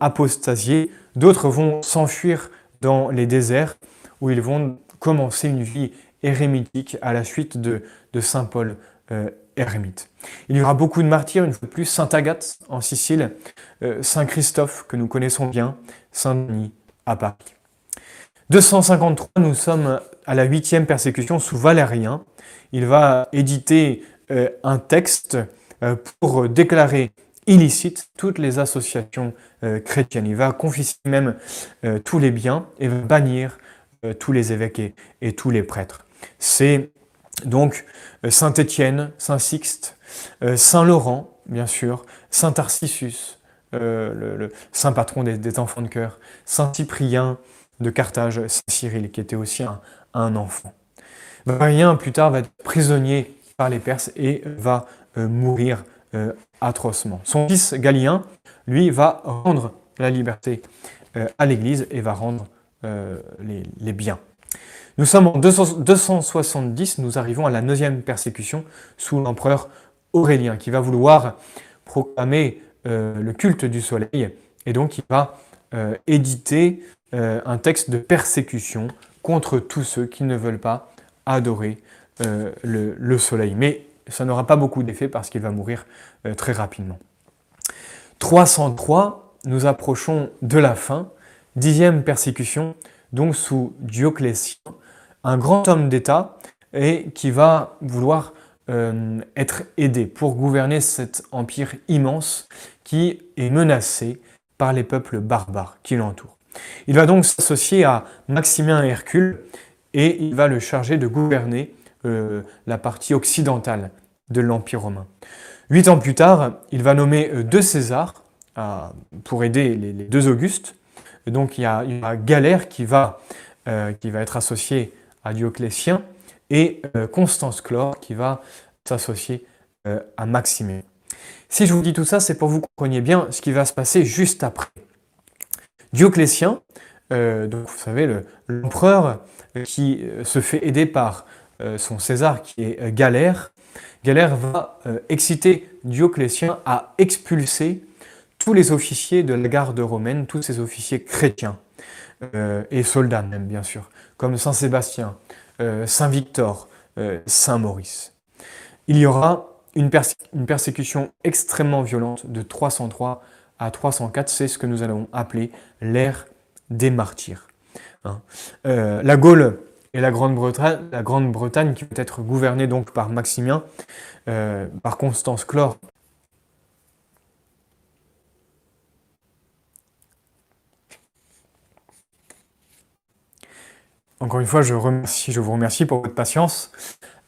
Speaker 1: apostasier, d'autres vont s'enfuir dans les déserts où ils vont commencer une vie érémitique à la suite de, Saint Paul ermite. Il y aura beaucoup de martyrs, une fois de plus, Saint Agathe en Sicile, euh, Saint Christophe que nous connaissons bien, Saint Denis à Paris. 253, nous sommes à la huitième persécution sous Valérien. Il va éditer euh, un texte euh, pour déclarer illicite toutes les associations chrétiennes. Il va confisquer même tous les biens et va bannir tous les évêques et tous les prêtres. C'est donc euh, Saint Étienne, Saint Sixte, euh, Saint Laurent, bien sûr, Saint Tarcissus, euh, le, saint patron des, enfants de cœur, Saint Cyprien de Carthage, Saint Cyril, qui était aussi un, enfant. Valérien, plus tard, va être prisonnier par les Perses et va mourir atrocement. Son fils Galien, lui, va rendre la liberté à l'Église et va rendre les biens. Nous sommes en 270, nous arrivons à la neuvième persécution sous l'empereur Aurélien, qui va vouloir proclamer euh, le culte du soleil, et donc il va euh, éditer euh, un texte de persécution contre tous ceux qui ne veulent pas adorer le, le, soleil. Mais ça n'aura pas beaucoup d'effet parce qu'il va mourir très rapidement. 303, nous approchons de la fin, dixième persécution, donc sous Dioclétien, un grand homme d'État et qui va vouloir euh, être aidé pour gouverner cet empire immense qui est menacé par les peuples barbares qui l'entourent. Il va donc s'associer à Maximien Hercule et il va le charger de gouverner euh, la partie occidentale de l'Empire romain. Huit ans plus tard, il va nommer euh, deux Césars pour aider les, deux Augustes. donc il y a, Galère qui va, qui va être associé à Dioclétien, et euh, Constance Chlore qui va s'associer euh, à Maximien. Si je vous dis tout ça, c'est pour que vous compreniez bien ce qui va se passer juste après. Dioclétien, euh, donc vous savez, l'empereur qui se fait aider par son César qui est Galère, Galère va exciter Dioclétien à expulser tous les officiers de la garde romaine, tous ces officiers chrétiens, et soldats même bien sûr comme Saint Sébastien, euh, Saint Victor, euh, Saint Maurice. Il y aura une, persécution extrêmement violente de 303 à 304, c'est ce que nous allons appeler l'ère des martyrs. Hein. Euh, la Gaule et la Grande-Bretagne, la Grande-Bretagne qui peut être gouvernée donc par Maximien, par Constance Chlore Encore une fois, je, vous remercie pour votre patience.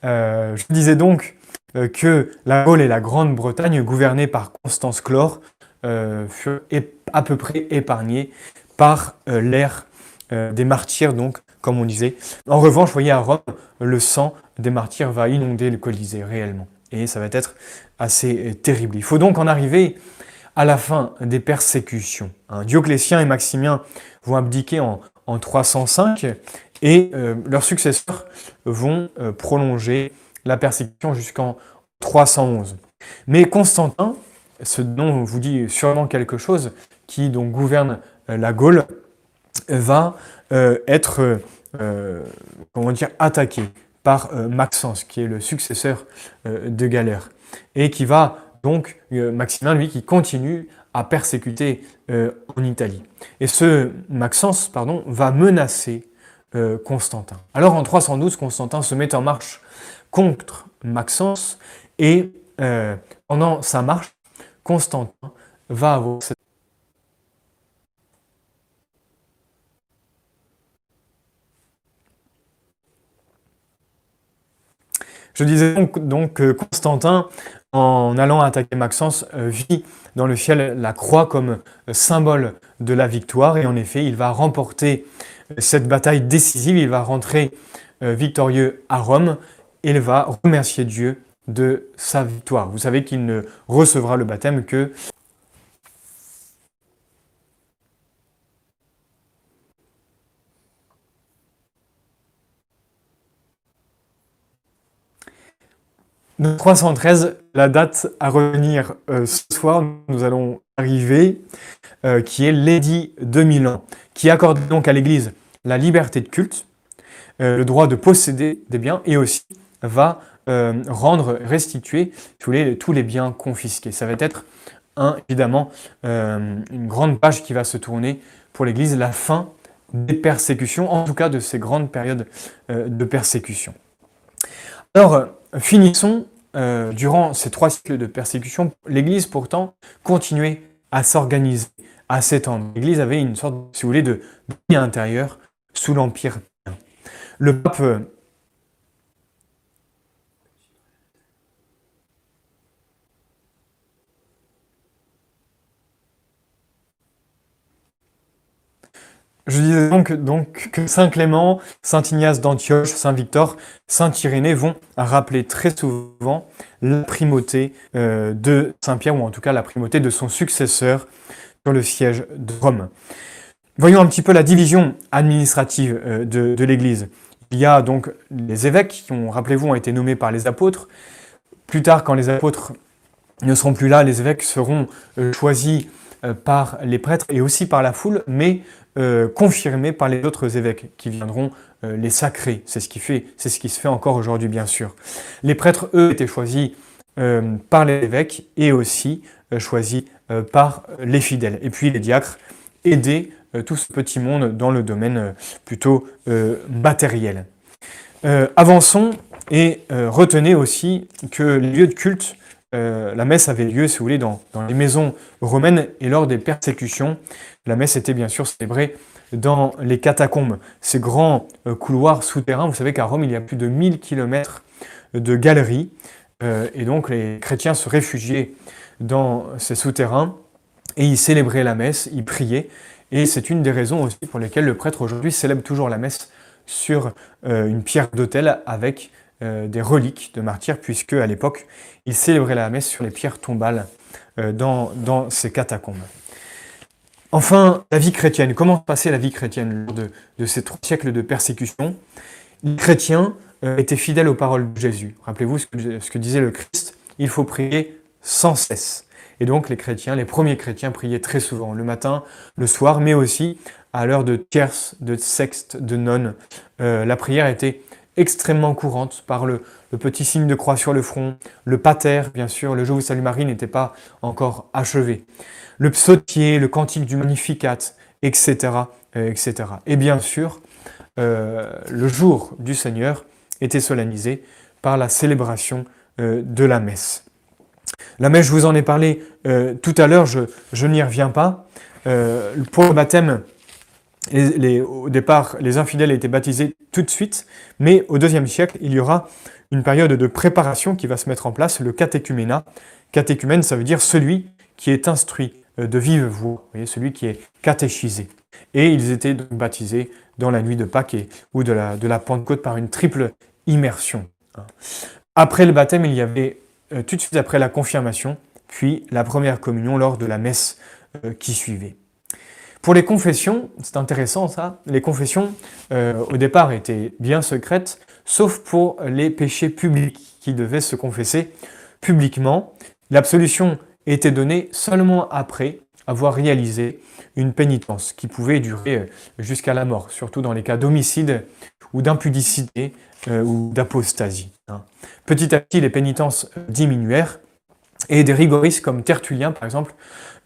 Speaker 1: Euh, je disais donc euh, que la Gaule et la Grande-Bretagne, gouvernées par Constance Chlore, euh, furent à peu près épargnées par l'ère des martyrs, donc, comme on disait. En revanche, vous voyez, à Rome, le sang des martyrs va inonder le Colisée réellement. Et ça va être assez terrible. Il faut donc en arriver à la fin des persécutions. Dioclétien et Maximien vont abdiquer en, en 305 et euh, leurs successeurs vont euh, prolonger la persécution jusqu'en 311. Mais Constantin, ce on vous dit sûrement quelque chose, qui donc gouverne euh, la Gaule, va être comment dire, attaqué par Maxence, qui est le successeur de Galère, et qui va donc, Maximin, lui, qui continue à persécuter en Italie. Et ce Maxence, pardon, va menacer euh, Constantin. Alors en 312, Constantin se met en marche contre Maxence et euh, pendant sa marche, Constantin va avoir cette Je disais donc, que Constantin, en allant attaquer Maxence, euh, vit dans le ciel la croix comme symbole de la victoire et en effet, il va remporter cette bataille décisive. Il va rentrer victorieux à Rome, il va remercier Dieu de sa victoire. Vous savez qu'il ne recevra le baptême que 313, la date à revenir euh, ce soir, nous allons arriver, euh, qui est l'édit de Milan, qui accorde donc à l'Église la liberté de culte, euh, le droit de posséder des biens et aussi va rendre, restituer tous les, biens confisqués. Ça va être un, évidemment une grande page qui va se tourner pour l'Église, la fin des persécutions, en tout cas de ces grandes périodes de persécution. Alors, finissons euh, durant ces trois cycles de persécution, l'Église pourtant continuait à s'organiser, à s'étendre. L'Église avait une sorte, si vous voulez, de vie intérieur sous l'Empire. Le pape Je disais donc, que Saint Clément, Saint Ignace d'Antioche, Saint Victor, Saint Irénée vont rappeler très souvent la primauté euh, de Saint Pierre, ou en tout cas la primauté de son successeur sur le siège de Rome. Voyons un petit peu la division administrative euh, de, l'Église. Il y a donc les évêques qui, ont, rappelez-vous, ont été nommés par les apôtres. Plus tard, quand les apôtres ne seront plus là, les évêques seront euh, choisis par les prêtres et aussi par la foule, mais euh, confirmé par les autres évêques qui viendront euh, les sacrer. C'est ce qui fait, c'est ce qui se fait encore aujourd'hui, bien sûr. Les prêtres, eux, étaient choisis euh, par les évêques et aussi choisis par les fidèles. Et puis les diacres aidaient tout ce petit monde dans le domaine plutôt matériel. avançons et retenez aussi que les lieux de culte la messe avait lieu, si vous voulez, dans, dans, les maisons romaines et lors des persécutions. La messe était bien sûr célébrée dans les catacombes, ces grands euh, couloirs souterrains. Vous savez qu'à Rome, il y a plus de 1000 km de galeries, euh, et donc les chrétiens se réfugiaient dans ces souterrains, et ils célébraient la messe, ils priaient, et c'est une des raisons aussi pour lesquelles le prêtre aujourd'hui célèbre toujours la messe sur euh, une pierre d'autel avec des reliques de martyrs, puisque à l'époque, il célébrait la messe sur les pierres tombales dans, dans ces catacombes. Enfin, la vie chrétienne. Comment passer la vie chrétienne lors de, ces trois siècles de persécution? Les chrétiens euh, étaient fidèles aux paroles de Jésus. Rappelez-vous ce que, disait le Christ, il faut prier sans cesse. Et donc les chrétiens, les premiers chrétiens priaient très souvent, le matin, le soir, mais aussi à l'heure de tierce, de sexte, de nonne. Euh, la prière était extrêmement courante par le, petit signe de croix sur le front, le pater, bien sûr, le jour où Salut Marie n'était pas encore achevé le psautier, le cantique du Magnificat, etc. Euh, etc. Et bien sûr, euh, le jour du Seigneur était solennisé par la célébration euh, de la messe. La messe, je vous en ai parlé tout à l'heure, je, n'y reviens pas. pour le baptême, au départ, les infidèles étaient baptisés tout de suite, mais au deuxième siècle, il y aura une période de préparation qui va se mettre en place, le catéchuménat. Catéchumène, ça veut dire celui qui est instruit, euh, de vive voix, celui qui est catéchisé. Et ils étaient donc baptisés dans la nuit de Pâques ou de la, de la Pentecôte par une triple immersion. Hein. Après le baptême, il y avait euh, tout de suite après la confirmation, puis la première communion lors de la messe euh, qui suivait. Pour les confessions, c'est intéressant ça, les confessions au départ étaient bien secrètes, sauf pour les péchés publics qui devaient se confesser publiquement. L'absolution était donné seulement après avoir réalisé une pénitence qui pouvait durer euh, jusqu'à la mort, surtout dans les cas d'homicide ou d'impudicité euh, ou d'apostasie. Hein. Petit à petit, les pénitences euh, diminuèrent et des rigoristes comme Tertullien, par exemple,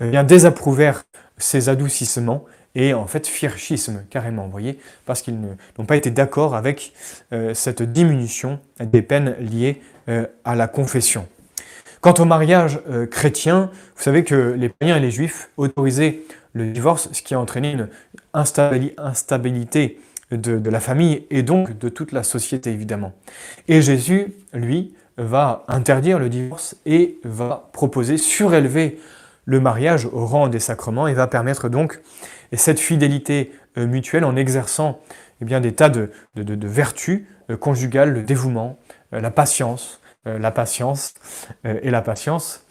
Speaker 1: bien désapprouvèrent ces adoucissements et en fait firent schisme carrément, vous voyez, parce qu'ils n'ont pas été d'accord avec cette diminution des peines liées à la confession. Quant au mariage euh, chrétien, vous savez que les païens et les juifs autorisaient le divorce, ce qui a entraîné une instabilité de, la famille et donc de toute la société évidemment. Et Jésus, lui, va interdire le divorce et va proposer, surélever le mariage au rang des sacrements et va permettre donc cette fidélité euh, mutuelle en exerçant eh bien, des tas de, vertus conjugales, le dévouement, la patience, la patience et la patience,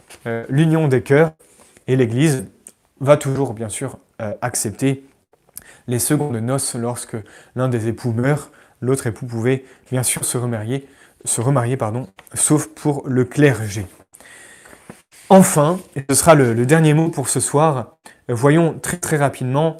Speaker 1: l'union des cœurs, et l'Église va toujours, bien sûr, accepter les secondes noces lorsque l'un des époux meurt, l'autre époux pouvait bien sûr se remarier, se remarier pardon, sauf pour le clergé. Enfin, et ce sera le, dernier mot pour ce soir, euh, voyons très très rapidement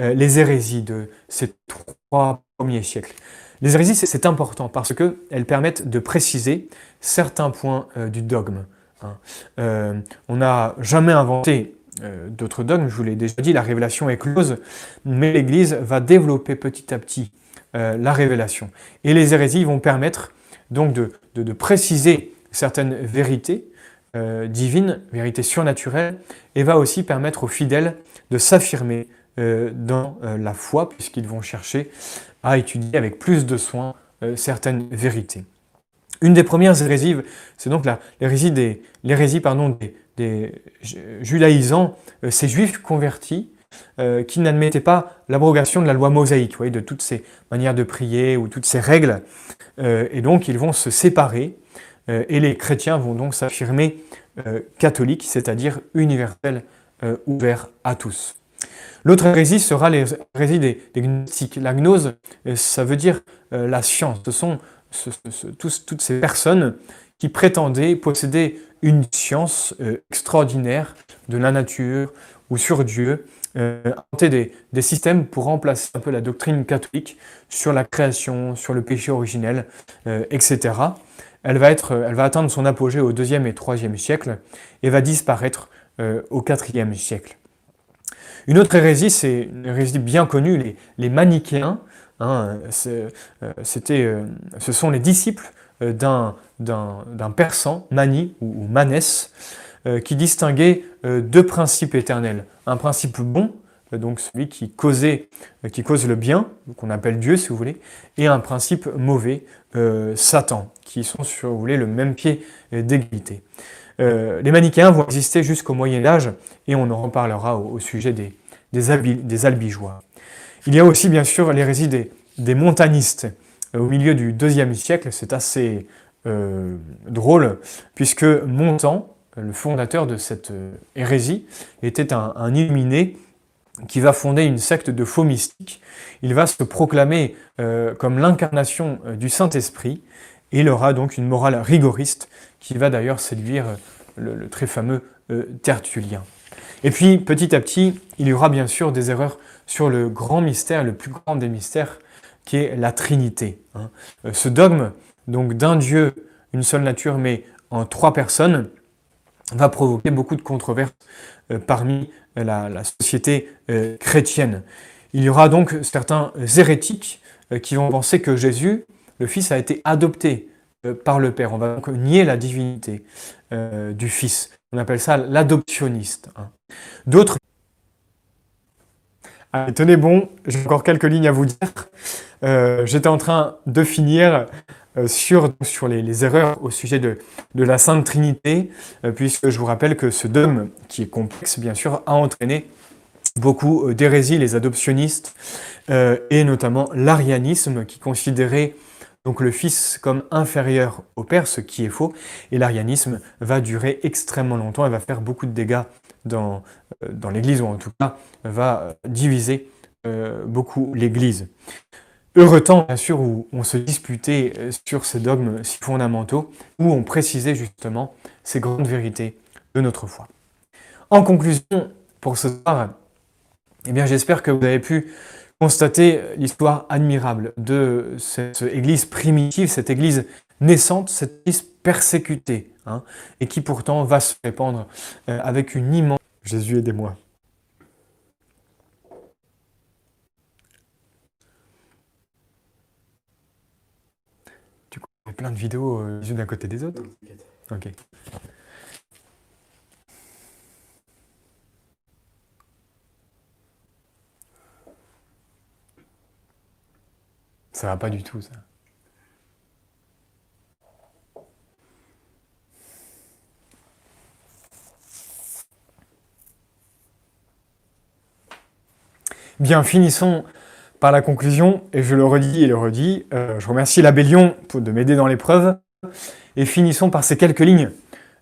Speaker 1: euh, les hérésies de ces trois premiers siècles. Les hérésies, c'est important parce qu'elles permettent de préciser certains points euh, du dogme. Hein. on n'a jamais inventé d'autres dogmes, je vous l'ai déjà dit, la révélation est close, mais l'Église va développer petit à petit la révélation. Et les hérésies vont permettre donc de préciser certaines vérités, euh, divine, vérité surnaturelle, et va aussi permettre aux fidèles de s'affirmer euh, dans euh, la foi, puisqu'ils vont chercher à étudier avec plus de soin certaines vérités. Une des premières hérésies, c'est donc l'hérésie des, pardon, des, judaïsants, ces juifs convertis, qui n'admettaient pas l'abrogation de la loi mosaïque, de toutes ces manières de prier ou toutes ces règles. et donc ils vont se séparer et les chrétiens vont donc s'affirmer euh, catholiques, c'est-à-dire universels, euh, ouverts à tous. L'autre hérésie sera l'hérésie des, des, gnostiques. La gnose, ça veut dire la science. Ce sont toutes ces personnes qui prétendaient posséder une science extraordinaire de la nature ou sur Dieu, inventer des, des, systèmes pour remplacer un peu la doctrine catholique sur la création, sur le péché originel, etc elle va, être, elle va atteindre son apogée au deuxième et troisième siècle et va disparaître euh, au IVe siècle. Une autre hérésie, c'est une hérésie bien connue, les, manichéens. Hein, euh, euh, ce sont les disciples d'un persan, Mani ou, Manès, qui distinguait deux principes éternels. Un principe bon, donc celui qui, causait, qui cause le bien, qu'on appelle Dieu si vous voulez, et un principe mauvais, Satan, qui sont sur vous voulez, le même pied d'égalité. Euh, les manichéens vont exister jusqu'au Moyen Âge et on en reparlera au, sujet des, albigeois. Il y a aussi bien sûr l'hérésie des, des montanistes euh, au milieu du IIe siècle. C'est assez euh, drôle puisque Montan, le fondateur de cette hérésie, était un, un illuminé qui va fonder une secte de faux mystiques. Il va se proclamer comme l'incarnation du Saint-Esprit il aura donc une morale rigoriste qui va d'ailleurs séduire le, très fameux euh, Tertullien. Et puis, petit à petit, il y aura bien sûr des erreurs sur le grand mystère, le plus grand des mystères, qui est la Trinité. Hein. Euh, ce dogme, donc d'un Dieu, une seule nature, mais en trois personnes, va provoquer beaucoup de controverses euh, parmi la, société chrétienne. Il y aura donc certains hérétiques qui vont penser que Jésus le Fils a été adopté euh, par le Père. On va donc nier la divinité euh, du Fils. On appelle ça l'adoptionniste. Hein. D'autres... Allez, tenez bon, j'ai encore quelques lignes à vous dire. Euh, j'étais en train de finir sur, sur les, erreurs au sujet de, la Sainte Trinité, puisque je vous rappelle que ce dogme, qui est complexe bien sûr, a entraîné beaucoup d'hérésies, les adoptionnistes, et notamment l'arianisme, qui considérait donc le Fils comme inférieur au Père, ce qui est faux, et l'arianisme va durer extrêmement longtemps et va faire beaucoup de dégâts dans, euh, l'Église, ou en tout cas va diviser euh, beaucoup l'Église. Heureux temps, bien sûr, où on se disputait euh, sur ces dogmes si fondamentaux, où on précisait justement ces grandes vérités de notre foi. En conclusion, pour ce soir, eh bien, j'espère que vous avez pu constater l'histoire admirable de cette église primitive, cette église naissante, cette église persécutée, hein, et qui pourtant va se répandre euh, avec une immense... Jésus aidez-moi. Plein de vidéos euh, les unes à côté des autres Ok. Ça va pas du tout, ça. Bien, finissons par la conclusion, et je le redis et le redis, euh, je remercie l'abbé Lyon pour, de m'aider dans l'épreuve, et finissons par ces quelques lignes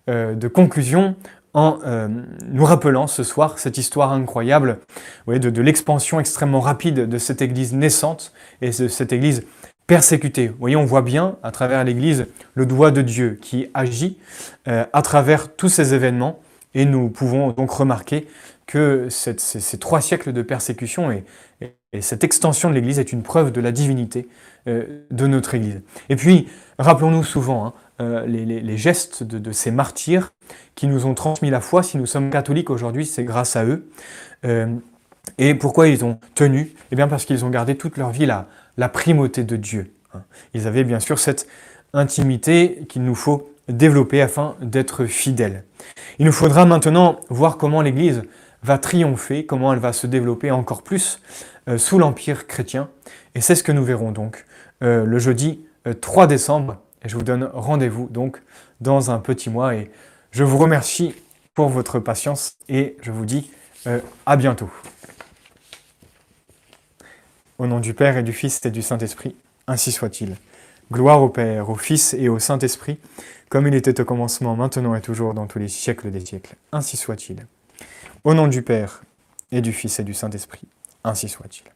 Speaker 1: euh, de conclusion en euh, nous rappelant ce soir cette histoire incroyable de, l'expansion extrêmement rapide de cette Église naissante et de cette Église persécutée. Voyez, on voit bien à travers l'Église le doigt de Dieu qui agit à travers tous ces événements et nous pouvons donc remarquer que ces, trois siècles de persécution et cette extension de l'Église est une preuve de la divinité euh, de notre Église. Et puis, rappelons-nous souvent hein, euh, les, gestes de, ces martyrs qui nous ont transmis la foi. Si nous sommes catholiques aujourd'hui, c'est grâce à eux. Euh, et pourquoi ils ont tenu? Eh bien parce qu'ils ont gardé toute leur vie la, primauté de Dieu. Hein. Ils avaient bien sûr cette intimité qu'il nous faut développer afin d'être fidèles. Il nous faudra maintenant voir comment l'Église va triompher, comment elle va se développer encore plus sous l'Empire chrétien. Et c'est ce que nous verrons donc euh, le jeudi 3 euh, décembre. Je vous donne rendez-vous donc dans un petit mois. Et je vous remercie pour votre patience et je vous dis à bientôt. Au nom du Père et du Fils et du Saint-Esprit, ainsi soit-il. Gloire au Père, au Fils et au Saint-Esprit, comme il était au commencement, maintenant et toujours, dans tous les siècles des siècles. Ainsi soit-il. Au nom du Père, et du Fils et du Saint-Esprit, ainsi soit-il.